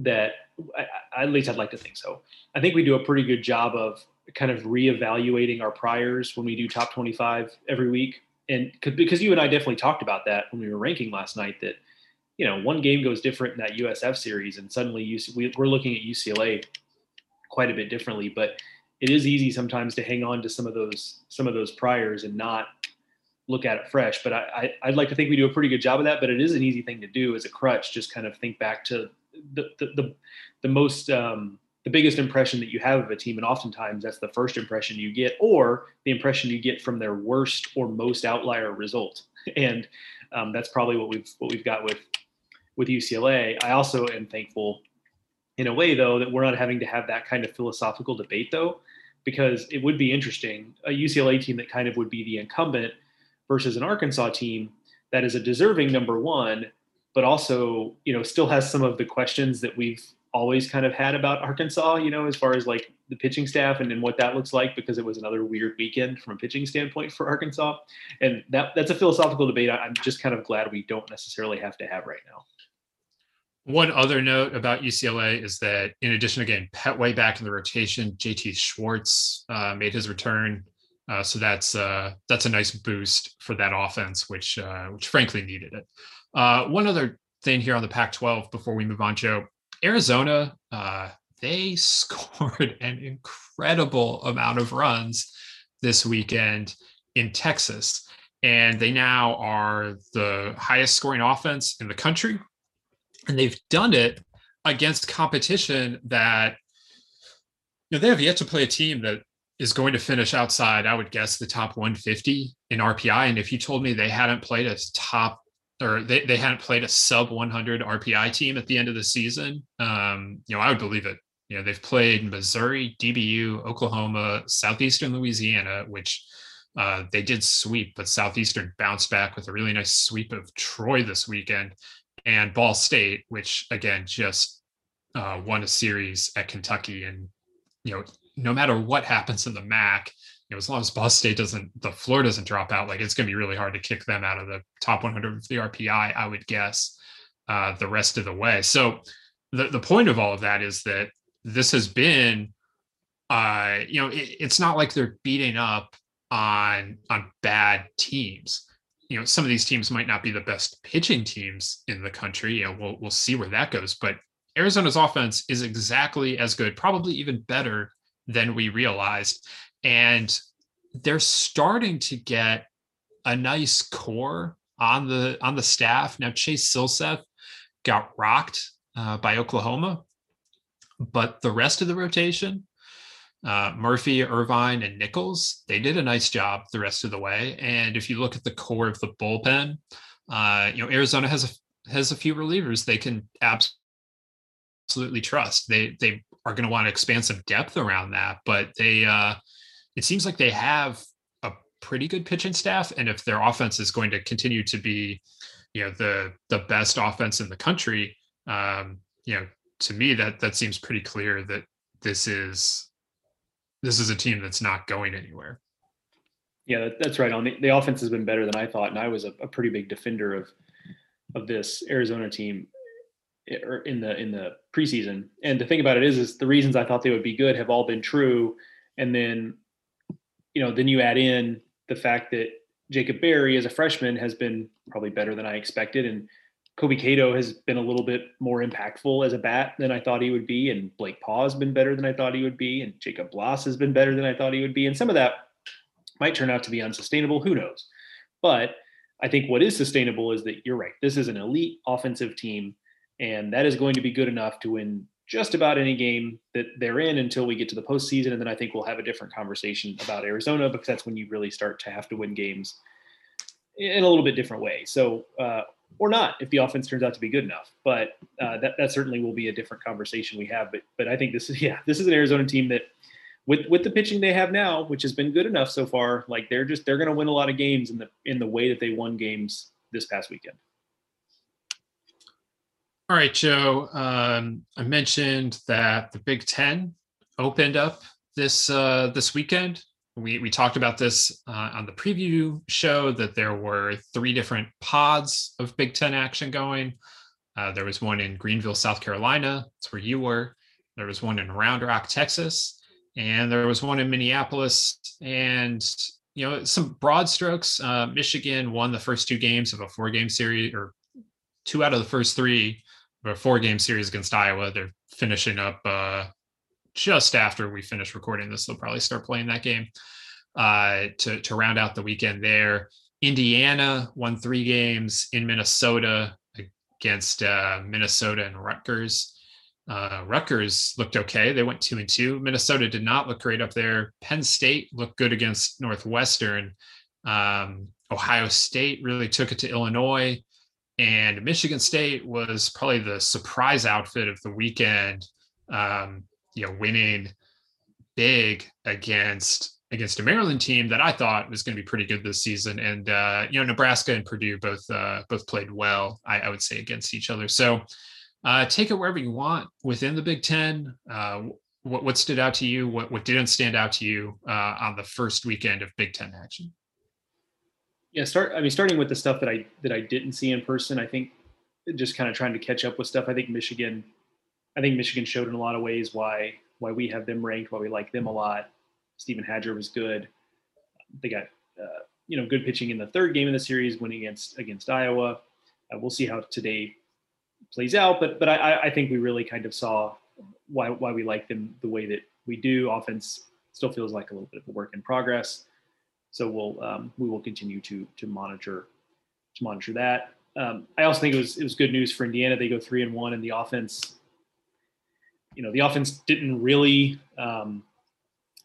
that I, at least I'd like to think so. I think we do a pretty good job of kind of reevaluating our priors when we do top 25 every week. And because you and I definitely talked about that when we were ranking last night, that you know one game goes different in that USF series, and suddenly we're looking at UCLA quite a bit differently. But it is easy sometimes to hang on to some of those some of those priors and not look at it fresh. But I, I would like to think we do a pretty good job of that. But it is an easy thing to do as a crutch. Just kind of think back to the the the, the most um, the biggest impression that you have of a team, and oftentimes that's the first impression you get, or the impression you get from their worst or most outlier result, and um, that's probably what we've what we've got with with UCLA. I also am thankful, in a way, though, that we're not having to have that kind of philosophical debate, though, because it would be interesting a UCLA team that kind of would be the incumbent versus an Arkansas team that is a deserving number one but also you know still has some of the questions that we've always kind of had about Arkansas, you know, as far as like the pitching staff and, and what that looks like, because it was another weird weekend from a pitching standpoint for Arkansas. And that that's a philosophical debate. I'm just kind of glad we don't necessarily have to have right now. One other note about UCLA is that in addition to Petway back in the rotation, JT Schwartz uh, made his return. Uh, so that's uh, that's a nice boost for that offense, which uh, which frankly needed it. Uh, one other thing here on the Pac 12 before we move on, Joe Arizona, uh, they scored an incredible amount of runs this weekend in Texas. And they now are the highest scoring offense in the country. And they've done it against competition that you know, they have yet to play a team that is going to finish outside, I would guess, the top 150 in RPI. And if you told me they hadn't played a top or they, they hadn't played a sub 100 RPI team at the end of the season, um, you know, I would believe it. You know, they've played Missouri, DBU, Oklahoma, Southeastern Louisiana, which uh, they did sweep, but Southeastern bounced back with a really nice sweep of Troy this weekend, and Ball State, which again just uh, won a series at Kentucky. And you know, no matter what happens in the MAC, know, as long as Ball State doesn't, the floor doesn't drop out, like it's going to be really hard to kick them out of the top 100 of the RPI, I would guess, uh, the rest of the way. So the, the point of all of that is that this has been, uh, you know, it, it's not like they're beating up on on bad teams. You know some of these teams might not be the best pitching teams in the country. You know, we'll we'll see where that goes. But Arizona's offense is exactly as good, probably even better than we realized, and they're starting to get a nice core on the on the staff now. Chase Silseth got rocked uh, by Oklahoma, but the rest of the rotation uh, Murphy, Irvin, and Nichols, they did a nice job the rest of the way. And if you look at the core of the bullpen, uh, you know Arizona has a has a few relievers they can absolutely trust. They they are going to want to expand some depth around that, but they uh, it seems like they have a pretty good pitching staff, and if their offense is going to continue to be, you know, the the best offense in the country, um, you know, to me that that seems pretty clear that this is this is a team that's not going anywhere. Yeah, that's right. On the, the offense has been better than I thought, and I was a, a pretty big defender of of this Arizona team er, in the in the preseason. And the thing about it is, is the reasons I thought they would be good have all been true. And then, you know, then you add in the fact that Jacob Berry as a freshman has been probably better than I expected, and Kobe Kato has been a little bit more impactful as a bat than I thought he would be, and Blake Paugh has been better than I thought he would be, and Jacob Blas has been better than I thought he would be, and some of that might turn out to be unsustainable. Who knows? But I think what is sustainable is that you're right. This is an elite offensive team, and that is going to be good enough to win just about any game that they're in until we get to the postseason. And then I think we'll have a different conversation about Arizona because that's when you really start to have to win games in a little bit different way. So uh, or not if the offense turns out to be good enough. But uh, that that certainly will be a different conversation we have. But but I think this is yeah this is an Arizona team that with with the pitching they have now, which has been good enough so far, like they're just they're going to win a lot of games in the in the way that they won games this past weekend. All right, Joe. Um, I mentioned that the Big Ten opened up this uh, this weekend we we talked about this uh, on the preview show that there were three different pods of Big Ten action going. Uh, there was one in Greenville, South Carolina. That's where you were. There was one in Round Rock, Texas, and there was one in Minneapolis. And you know, some broad strokes. Uh, Michigan won the first two games of a four-game series, or two out of the first three of a four-game series against Iowa. They're finishing up uh, just after we finish recording this, they'll probably start playing that game uh, to to round out the weekend there. Indiana won three games in Minnesota against uh, Minnesota and Rutgers. Uh, Rutgers looked okay. They went two and two. Minnesota did not look great up there. Penn State looked good against Northwestern. Um, Ohio State really took it to Illinois. And Michigan State was probably the surprise outfit of the weekend. Um, you know, winning big against against a Maryland team that I thought was going to be pretty good this season. And uh, you know, Nebraska and Purdue both uh, both played well, I, I would say, against each other. So uh, take it wherever you want within the Big Ten. Uh, what, what stood out to you? What what didn't stand out to you uh, on the first weekend of Big Ten action? Yeah, start. I mean, starting with the stuff that I that I didn't see in person. I think just kind of trying to catch up with stuff. I think Michigan I think Michigan showed in a lot of ways why why we have them ranked, why we like them a lot. Steven Hajjar was good. They got uh, you know good pitching in the third game of the series, winning against against Iowa. Uh, we'll see how today plays out, but but I, I think we really kind of saw why why we like them the way that we do. Offense still feels like a little bit of a work in progress, so we'll um, we will continue to to monitor to monitor that. Um, I also think it was it was good news for Indiana. They go three and one, and the offense you know the offense didn't really um,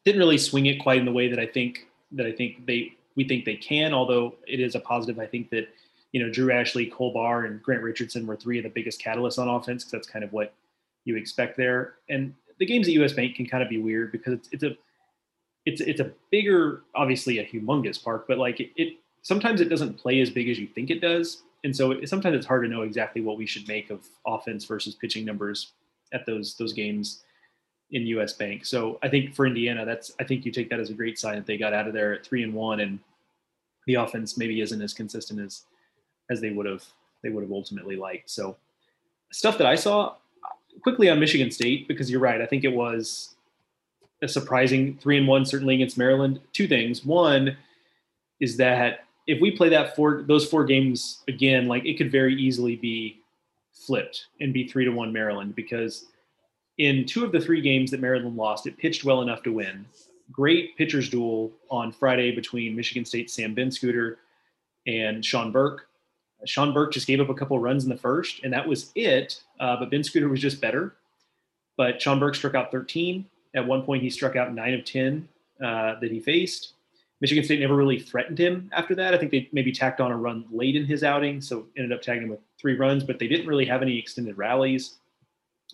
didn't really swing it quite in the way that I think that I think they we think they can. Although it is a positive, I think that you know Drew Ashley, Cole Barr, and Grant Richardson were three of the biggest catalysts on offense because that's kind of what you expect there. And the games at US Bank can kind of be weird because it's, it's a it's it's a bigger, obviously a humongous park, but like it, it sometimes it doesn't play as big as you think it does. And so it, sometimes it's hard to know exactly what we should make of offense versus pitching numbers at those those games in US Bank. So I think for Indiana, that's I think you take that as a great sign that they got out of there at three and one, and the offense maybe isn't as consistent as as they would have they would have ultimately liked. So stuff that I saw quickly on Michigan State because you're right. I think it was a surprising three and one certainly against Maryland. Two things. One is that if we play that four those four games again, like it could very easily be flipped and be three to one Maryland because in two of the three games that Maryland lost, it pitched well enough to win. Great pitchers duel on Friday between Michigan State's Sam Benschoter and Sean Burke. Sean Burke just gave up a couple runs in the first, and that was it. Uh, but Benschoter was just better. But Sean Burke struck out 13. At one point, he struck out nine of 10 uh, that he faced. Michigan State never really threatened him after that. I think they maybe tacked on a run late in his outing, so ended up tagging him with three runs, but they didn't really have any extended rallies.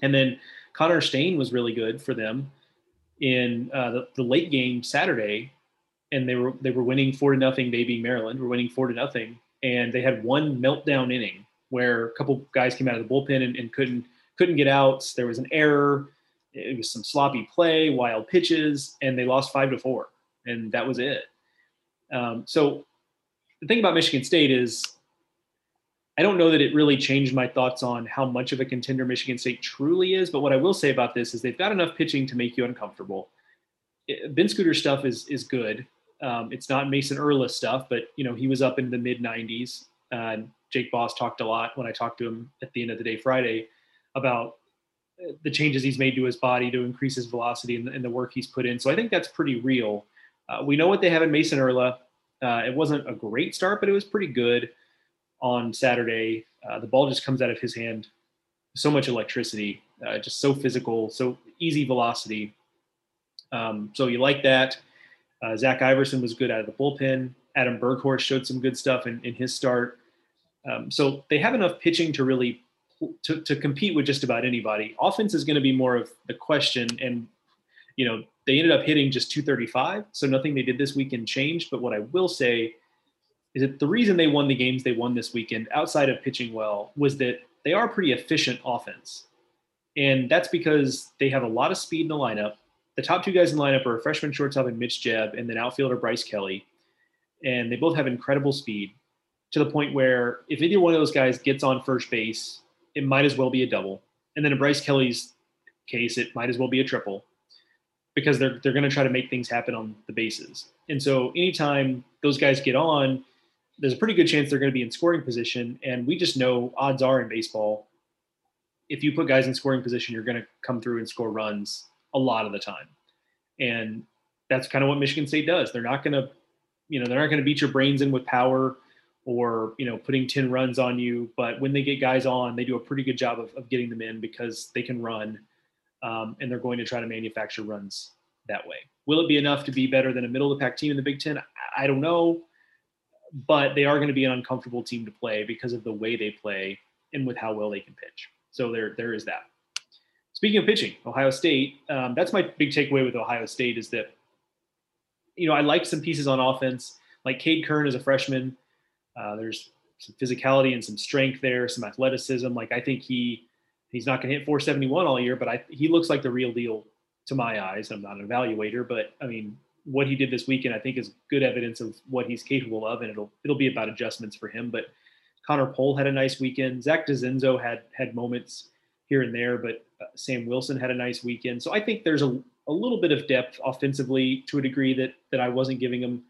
And then Connor Stain was really good for them in uh, the, the, late game Saturday, and they were they were winning four to nothing. Being Maryland were winning four to nothing, and they had one meltdown inning where a couple guys came out of the bullpen and, and couldn't couldn't get outs. There was an error. It was some sloppy play, wild pitches, and they lost five to four, and that was it. Um, so the thing about Michigan State is I don't know that it really changed my thoughts on how much of a contender Michigan State truly is. But what I will say about this is they've got enough pitching to make you uncomfortable. Benschoter stuff is is good. Um, it's not Mason Erla stuff, but you know he was up in the mid 90s. Uh, Jake Boss talked a lot when I talked to him at the end of the day Friday about uh, the changes he's made to his body to increase his velocity and, and the work he's put in. So I think that's pretty real. Uh, we know what they have in Mason Erla. Uh, it wasn't a great start, but it was pretty good on Saturday. Uh, the ball just comes out of his hand, so much electricity, uh, just so physical, so easy velocity. Um, so you like that. Uh, Zach Iverson was good out of the bullpen. Adam Berghorst showed some good stuff in, in his start. Um, so they have enough pitching to really to, to compete with just about anybody. Offense is going to be more of the question, and you know they ended up hitting just 235, so nothing they did this weekend changed. But what I will say is that the reason they won the games they won this weekend, outside of pitching well, was that they are pretty efficient offense. And that's because they have a lot of speed in the lineup. The top two guys in the lineup are freshman shortstop and Mitch Jebb, and then outfielder Bryce Kelly. And they both have incredible speed to the point where if either one of those guys gets on first base, it might as well be a double. And then in Bryce Kelly's case, it might as well be a triple because they're they're going to try to make things happen on the bases. And so anytime those guys get on, there's a pretty good chance they're going to be in scoring position. And we just know odds are in baseball, if you put guys in scoring position, you're going to come through and score runs a lot of the time. And that's kind of what Michigan State does. They're not going to, you know, they're not going to beat your brains in with power or, you know, putting 10 runs on you. But when they get guys on, they do a pretty good job of, of getting them in because they can run um, and they're going to try to manufacture runs that way. Will it be enough to be better than a middle of the pack team in the Big Ten? I, I don't know but they are going to be an uncomfortable team to play because of the way they play and with how well they can pitch. So there, there is that. Speaking of pitching, Ohio State, um, that's my big takeaway with Ohio State is that, you know, I like some pieces on offense, like Kade Kern as a freshman. Uh, there's some physicality and some strength there, some athleticism. Like I think he he's not going to hit 471 all year, but I, he looks like the real deal to my eyes. I'm not an evaluator, but I mean, what he did this weekend, I think, is good evidence of what he's capable of, and it'll it'll be about adjustments for him. But Connor Pohl had a nice weekend. Zach DeZenzo had had moments here and there, but uh, Sam Wilson had a nice weekend. So I think there's a, a little bit of depth offensively to a degree that that I wasn't giving him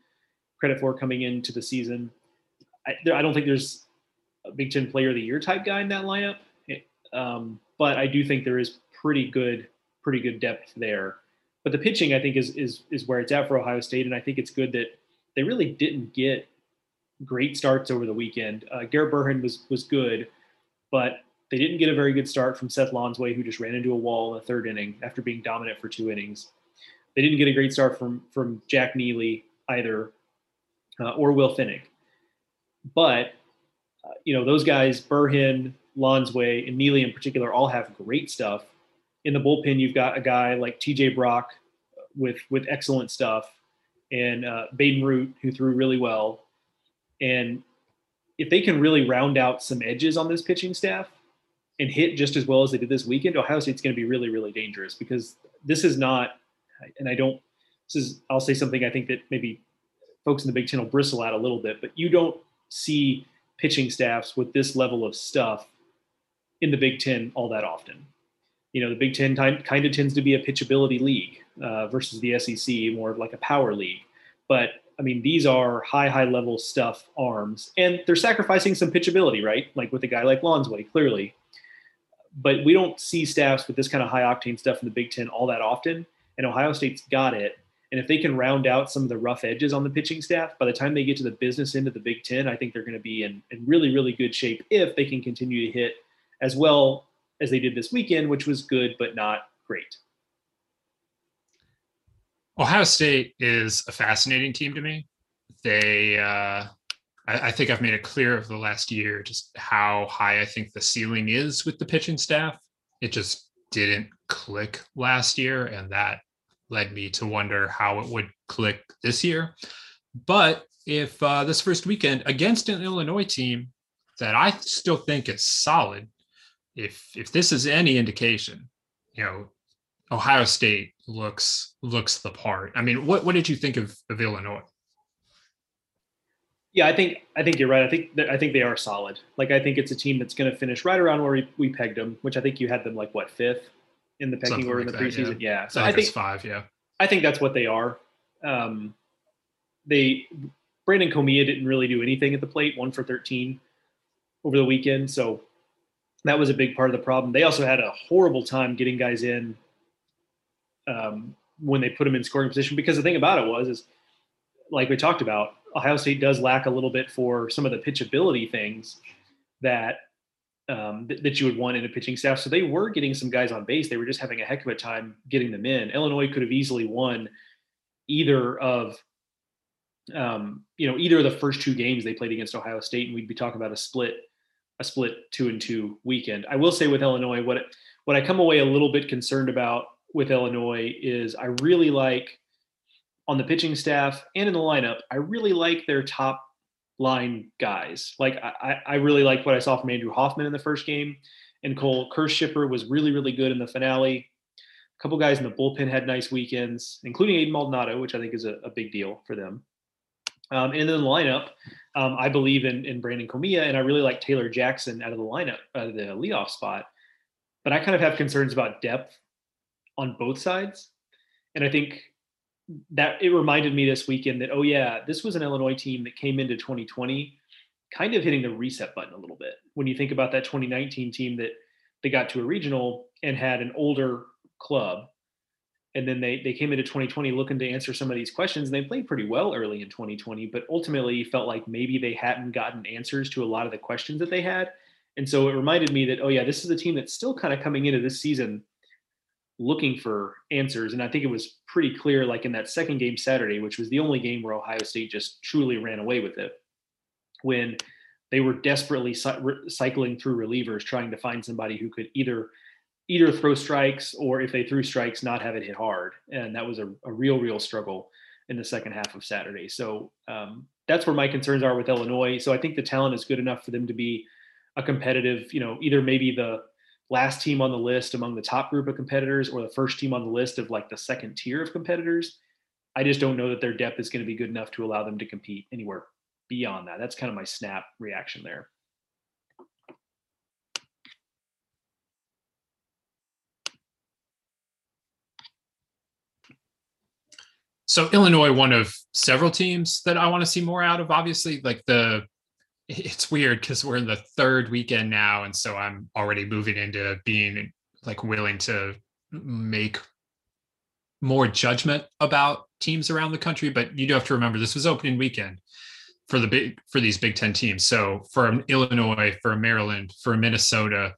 credit for coming into the season. I, I don't think there's a Big Ten Player of the Year type guy in that lineup, um, but I do think there is pretty good pretty good depth there. But the pitching, I think, is is is where it's at for Ohio State, and I think it's good that they really didn't get great starts over the weekend. Uh, Garrett Burhen was was good, but they didn't get a very good start from Seth Lonsway, who just ran into a wall in the third inning after being dominant for two innings. They didn't get a great start from from Jack Neely either, uh, or Will Pfennig. But uh, you know those guys, Burhen, Lonsway, and Neely in particular, all have great stuff in the bullpen, you've got a guy like T.J. Brock with with excellent stuff, and uh, Bayden Root who threw really well. And if they can really round out some edges on this pitching staff and hit just as well as they did this weekend, Ohio State's going to be really really dangerous because this is not. And I don't. This is. I'll say something I think that maybe folks in the Big Ten will bristle at a little bit, but you don't see pitching staffs with this level of stuff in the Big Ten all that often you know the Big Ten kind of tends to be a pitchability league uh, versus the SEC, more of like a power league. But I mean, these are high, high level stuff arms, and they're sacrificing some pitchability, right? Like with a guy like Lonsway, clearly. But we don't see staffs with this kind of high octane stuff in the Big Ten all that often. And Ohio State's got it. And if they can round out some of the rough edges on the pitching staff, by the time they get to the business end of the Big Ten, I think they're going to be in, in really, really good shape if they can continue to hit as well as they did this weekend, which was good but not great. Ohio State is a fascinating team to me. They, uh, I, I, think I've made it clear over the last year just how high I think the ceiling is with the pitching staff. It just didn't click last year, and that led me to wonder how it would click this year. But if uh, this first weekend against an Illinois team that I still think is solid, if if this is any indication, you know, Ohio State looks looks the part. I mean, what what did you think of, of Illinois? Yeah, I think I think you're right. I think that, I think they are solid. Like I think it's a team that's going to finish right around where we, we pegged them, which I think you had them like what fifth in the pecking order like in the that, preseason. Yeah, yeah. so I, I think five. Yeah, I think that's what they are. Um, they Branden Comia didn't really do anything at the plate, one for thirteen over the weekend, so that was a big part of the problem. They also had a horrible time getting guys in um, when they put them in scoring position because the thing about it was is like we talked about ohio state does lack a little bit for some of the pitchability things that um, th- that you would want in a pitching staff. So they were getting some guys on base. They were just having a heck of a time getting them in. Illinois could have easily won either of um, you know either of the first two games they played against ohio state and we'd be talking about a split a split two and two weekend i will say with illinois what what i come away a little bit concerned about with Illinois is I really like on the pitching staff and in the lineup, I really like their top line guys. Like I, I really like what I saw from Andrew Hoffman in the first game. And Cole Kirschsieper was really, really good in the finale. A couple guys in the bullpen had nice weekends, including Aidan Maldonado, which I think is a, a big deal for them. Um, and then the lineup, um, I believe in, in Branden Comia, and I really like Taylor Jackson out of the lineup, out of the leadoff spot. But I kind of have concerns about depth on both sides. And I think that it reminded me this weekend that, oh, yeah, this was an Illinois team that came into 2020 kind of hitting the reset button a little bit. When you think about that 2019 team that they got to a regional and had an older club. And then they, they came into 2020 looking to answer some of these questions. And they played pretty well early in 2020, but ultimately felt like maybe they hadn't gotten answers to a lot of the questions that they had. And so it reminded me that, oh, yeah, this is a team that's still kind of coming into this season looking for answers. And I think it was pretty clear, like in that second game Saturday, which was the only game where Ohio State just truly ran away with it, when they were desperately cycling through relievers, trying to find somebody who could either either throw strikes or if they threw strikes, not have it hit hard. And that was a, a real, real struggle in the second half of Saturday. So um, that's where my concerns are with Illinois. So I think the talent is good enough for them to be a competitive, you know, either maybe the last team on the list among the top group of competitors or the first team on the list of like the second tier of competitors. I just don't know that their depth is going to be good enough to allow them to compete anywhere beyond that. That's kind of my snap reaction there. So Illinois, one of several teams that I want to see more out of. Obviously, like the it's weird because we're in the third weekend now and so i'm already moving into being like willing to make more judgment about teams around the country but you do have to remember this was opening weekend for the big for these big 10 teams so for illinois for maryland for minnesota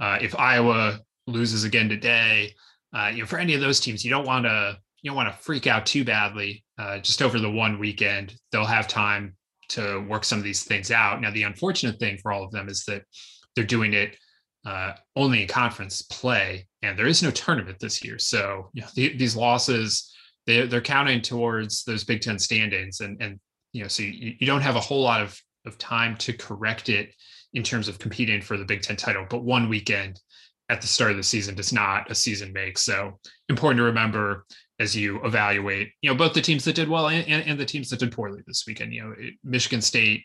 uh, if iowa loses again today uh, you know for any of those teams you don't want to you don't want to freak out too badly uh, just over the one weekend they'll have time to work some of these things out. Now, the unfortunate thing for all of them is that they're doing it uh, only in conference play, and there is no tournament this year. So you know, the, these losses they're, they're counting towards those Big Ten standings, and and you know, so you, you don't have a whole lot of of time to correct it in terms of competing for the Big Ten title. But one weekend at the start of the season does not a season make. So important to remember as you evaluate, you know, both the teams that did well and, and, and the teams that did poorly this weekend. You know, it, Michigan State,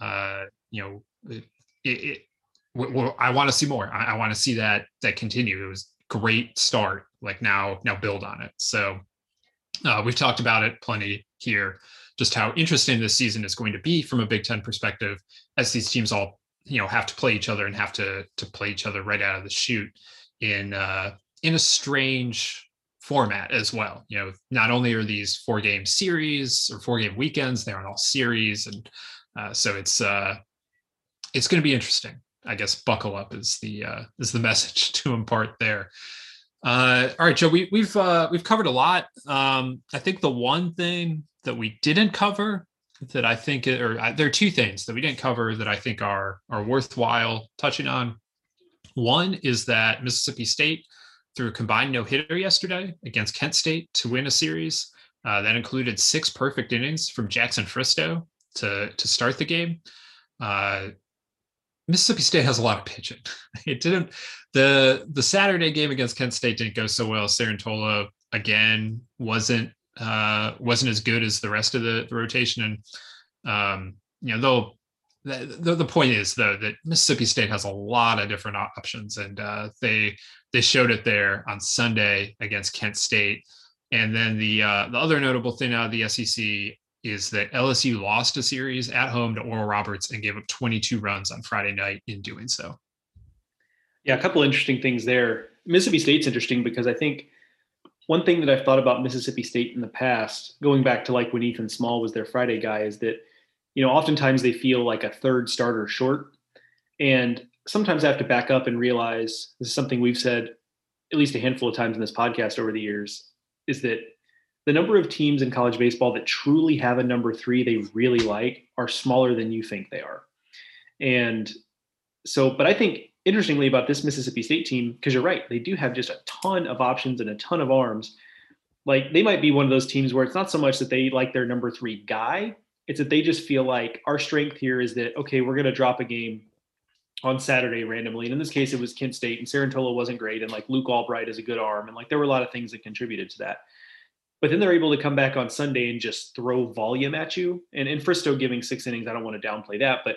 uh, you know, it, it, I want to see more. I, I want to see that that continue. It was great start. Like now, now build on it. So uh, we've talked about it plenty here. just how interesting this season is going to be from a Big Ten perspective, as these teams all you know have to play each other and have to to play each other right out of the chute in uh, in a strange format as well. You know, not only are these four game series or four game weekends, they're on all series, and uh, so it's uh, it's going to be interesting. I guess buckle up is the uh, is the message to impart there. Uh, all right, Joe, we, have we've uh, we've covered a lot. Um, I think the one thing that we didn't cover that I think, or uh, there are two things that we didn't cover that I think are are worthwhile touching on. One is that Mississippi State threw a combined no hitter yesterday against Kent State to win a series. Uh, that included six perfect innings from Jackson Fristoe to to start the game. Uh, Mississippi State has a lot of pitching. It didn't the the Saturday game against Kent State didn't go so well. Cerantola again wasn't uh, wasn't as good as the rest of the, the rotation, and um, you know though the, the, point is though that Mississippi State has a lot of different options, and uh, they they showed it there on Sunday against Kent State. And then the uh, the other notable thing out of the SEC is that LSU lost a series at home to Oral Roberts and gave up 22 runs on Friday night in doing so. Yeah, a couple interesting things there. Mississippi State's interesting because I think one thing that I've thought about Mississippi State in the past, going back to like when Ethan Small was their Friday guy, is that you know oftentimes they feel like a third starter short, and sometimes I have to back up and realize this is something we've said at least a handful of times in this podcast over the years, is that the number of teams in college baseball that truly have a number three they really like are smaller than you think they are. And so, but I think interestingly about this Mississippi State team, because you're right, they do have just a ton of options and a ton of arms. Like they might be one of those teams where it's not so much that they like their number three guy, it's that they just feel like our strength here is that, okay, we're going to drop a game on Saturday randomly. And in this case, it was Kent State and Cerantola wasn't great. And like Luke Albright is a good arm. And like there were a lot of things that contributed to that but then they're able to come back on Sunday and just throw volume at you. And in Fristoe giving six innings, I don't want to downplay that, but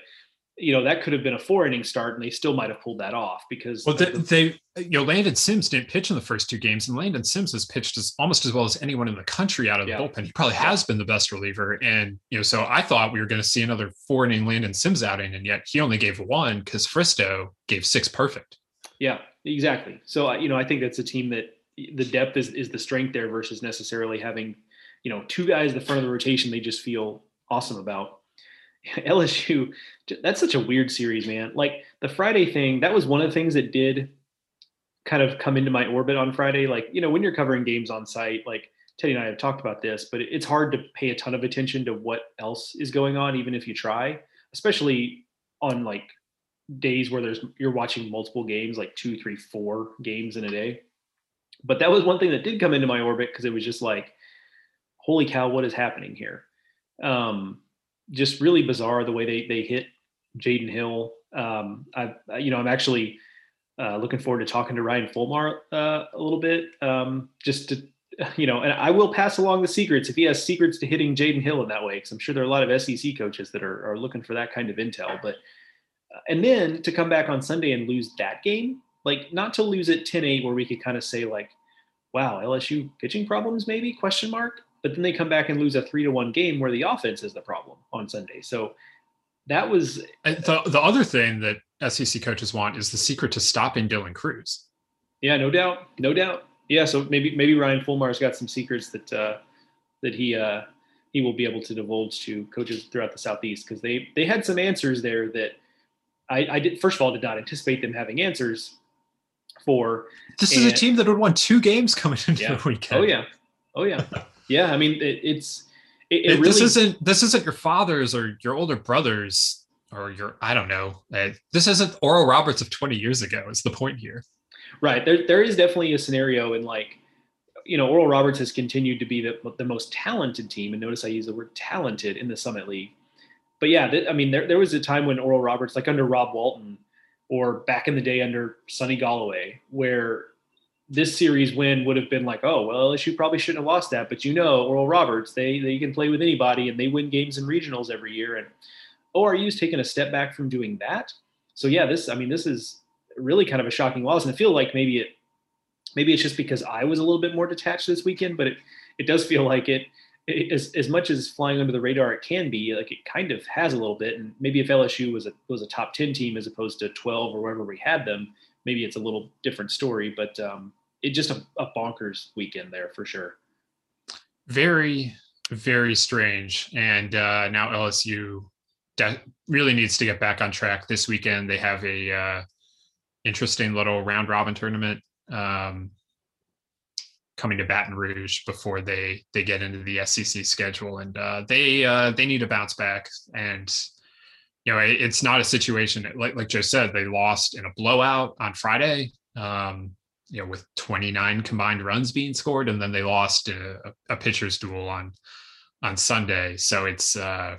you know that could have been a four inning start, and they still might have pulled that off because well, they, they you know Landon Sims didn't pitch in the first two games, and Landon Sims has pitched as almost as well as anyone in the country out of the yeah. bullpen. He probably has been the best reliever, and you know so I thought we were going to see another four inning Landon Sims outing, and yet he only gave one because Fristoe gave six perfect. Yeah, exactly. So you know I think that's a team that the depth is, is the strength there versus necessarily having, you know, two guys at the front of the rotation they just feel awesome about. LSU, that's such a weird series, man. Like the Friday thing, that was one of the things that did kind of come into my orbit on Friday. Like, you know, when you're covering games on site, like Teddy and I have talked about this, but it's hard to pay a ton of attention to what else is going on, even if you try, especially on like days where there's you're watching multiple games, like two, three, four games in a day but that was one thing that did come into my orbit because it was just like, holy cow, what is happening here? Um, just really bizarre the way they they hit Jaden Hill. Um, I you know I'm actually uh, looking forward to talking to Ryan Folmar uh, a little bit, um, just to you know, and I will pass along the secrets if he has secrets to hitting Jaden Hill in that way, because I'm sure there are a lot of SEC coaches that are, are looking for that kind of intel. But uh, and then to come back on Sunday and lose that game like not to lose at 10-8 where we could kind of say like wow lsu pitching problems maybe question mark but then they come back and lose a three to one game where the offense is the problem on sunday so that was the, the other thing that sec coaches want is the secret to stopping dylan Crews. yeah no doubt no doubt yeah so maybe maybe ryan folmar's got some secrets that uh that he uh he will be able to divulge to coaches throughout the southeast because they they had some answers there that I, I did first of all did not anticipate them having answers for. This and, is a team that would won two games coming into yeah. the weekend. Oh yeah, oh yeah, yeah. I mean, it, it's it, it, really, this isn't this isn't your father's or your older brother's or your I don't know. Uh, this isn't Oral Roberts of 20 years ago. Is the point here? Right. There there is definitely a scenario in like you know Oral Roberts has continued to be the the most talented team, and notice I use the word talented in the Summit League. But yeah, th- I mean, there there was a time when Oral Roberts, like under Rob Walton, or back in the day under Sunny Golloway, where this series win would have been like, oh, well, LSU probably shouldn't have lost that. But you know, Oral Roberts, they they can play with anybody and they win games in regionals every year. And ORU's taken a step back from doing that. So yeah, this I mean, this is really kind of a shocking loss. And I feel like maybe it maybe it's just because I was a little bit more detached this weekend, but it it does feel like it as, as much as flying under the radar it can be, like it kind of has a little bit. And maybe if LSU was a was a top ten team as opposed to twelve or wherever we had them, maybe it's a little different story. But um, it just a, a bonkers weekend there for sure. Very very strange. And uh, now LSU de- really needs to get back on track this weekend. They have a uh, interesting little round robin tournament. Um, coming to Baton Rouge before they they get into the SEC schedule, and uh, they uh, they need to bounce back. And you know, it, it's not a situation like like Joe said, they lost in a blowout on Friday. Um, you know, with 29 combined runs being scored, and then they lost a, a pitcher's duel on on Sunday. So it's uh,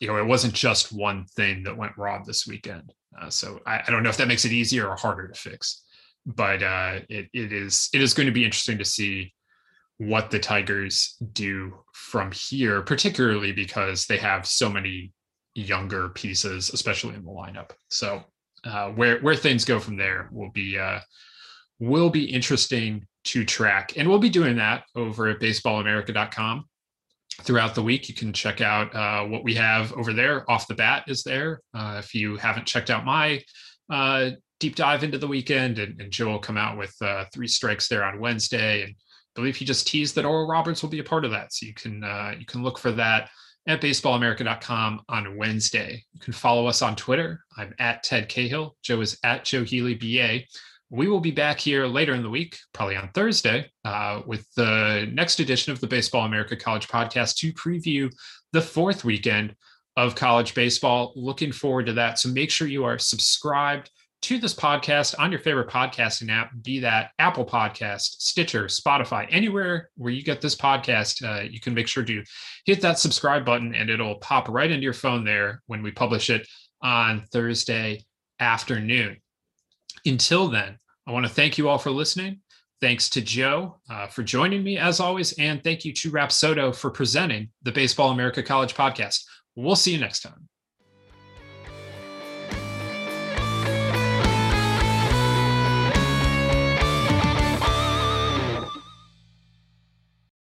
you know, it wasn't just one thing that went wrong this weekend. Uh, so I, I don't know if that makes it easier or harder to fix but uh, it, it is it is going to be interesting to see what the Tigers do from here, particularly because they have so many younger pieces, especially in the lineup. So uh, where where things go from there will be uh, will be interesting to track, and we'll be doing that over at baseballamerica.com throughout the week. You can check out uh, what we have over there. Off the bat is there. Uh, if you haven't checked out my uh, deep dive into the weekend, and, and Joe will come out with uh, three strikes there on Wednesday. And I believe he just teased that Oral Roberts will be a part of that, so you can you can look for that at baseballamerica.com on Wednesday. You can follow us on Twitter. I'm at Ted Cahill. Joe is at Joe Healy BA. We will be back here later in the week, probably on Thursday, uh, with the next edition of the Baseball America College Podcast to preview the fourth weekend of college baseball. Looking forward to that. So make sure you are subscribed to this podcast on your favorite podcasting app, be that Apple Podcast, Stitcher, Spotify, anywhere where you get this podcast, uh, you can make sure to hit that subscribe button and it'll pop right into your phone there when we publish it on Thursday afternoon. Until then, I want to thank you all for listening. Thanks to Joe uh, for joining me as always. And thank you to Rapsodo for presenting the Baseball America College podcast. We'll see you next time.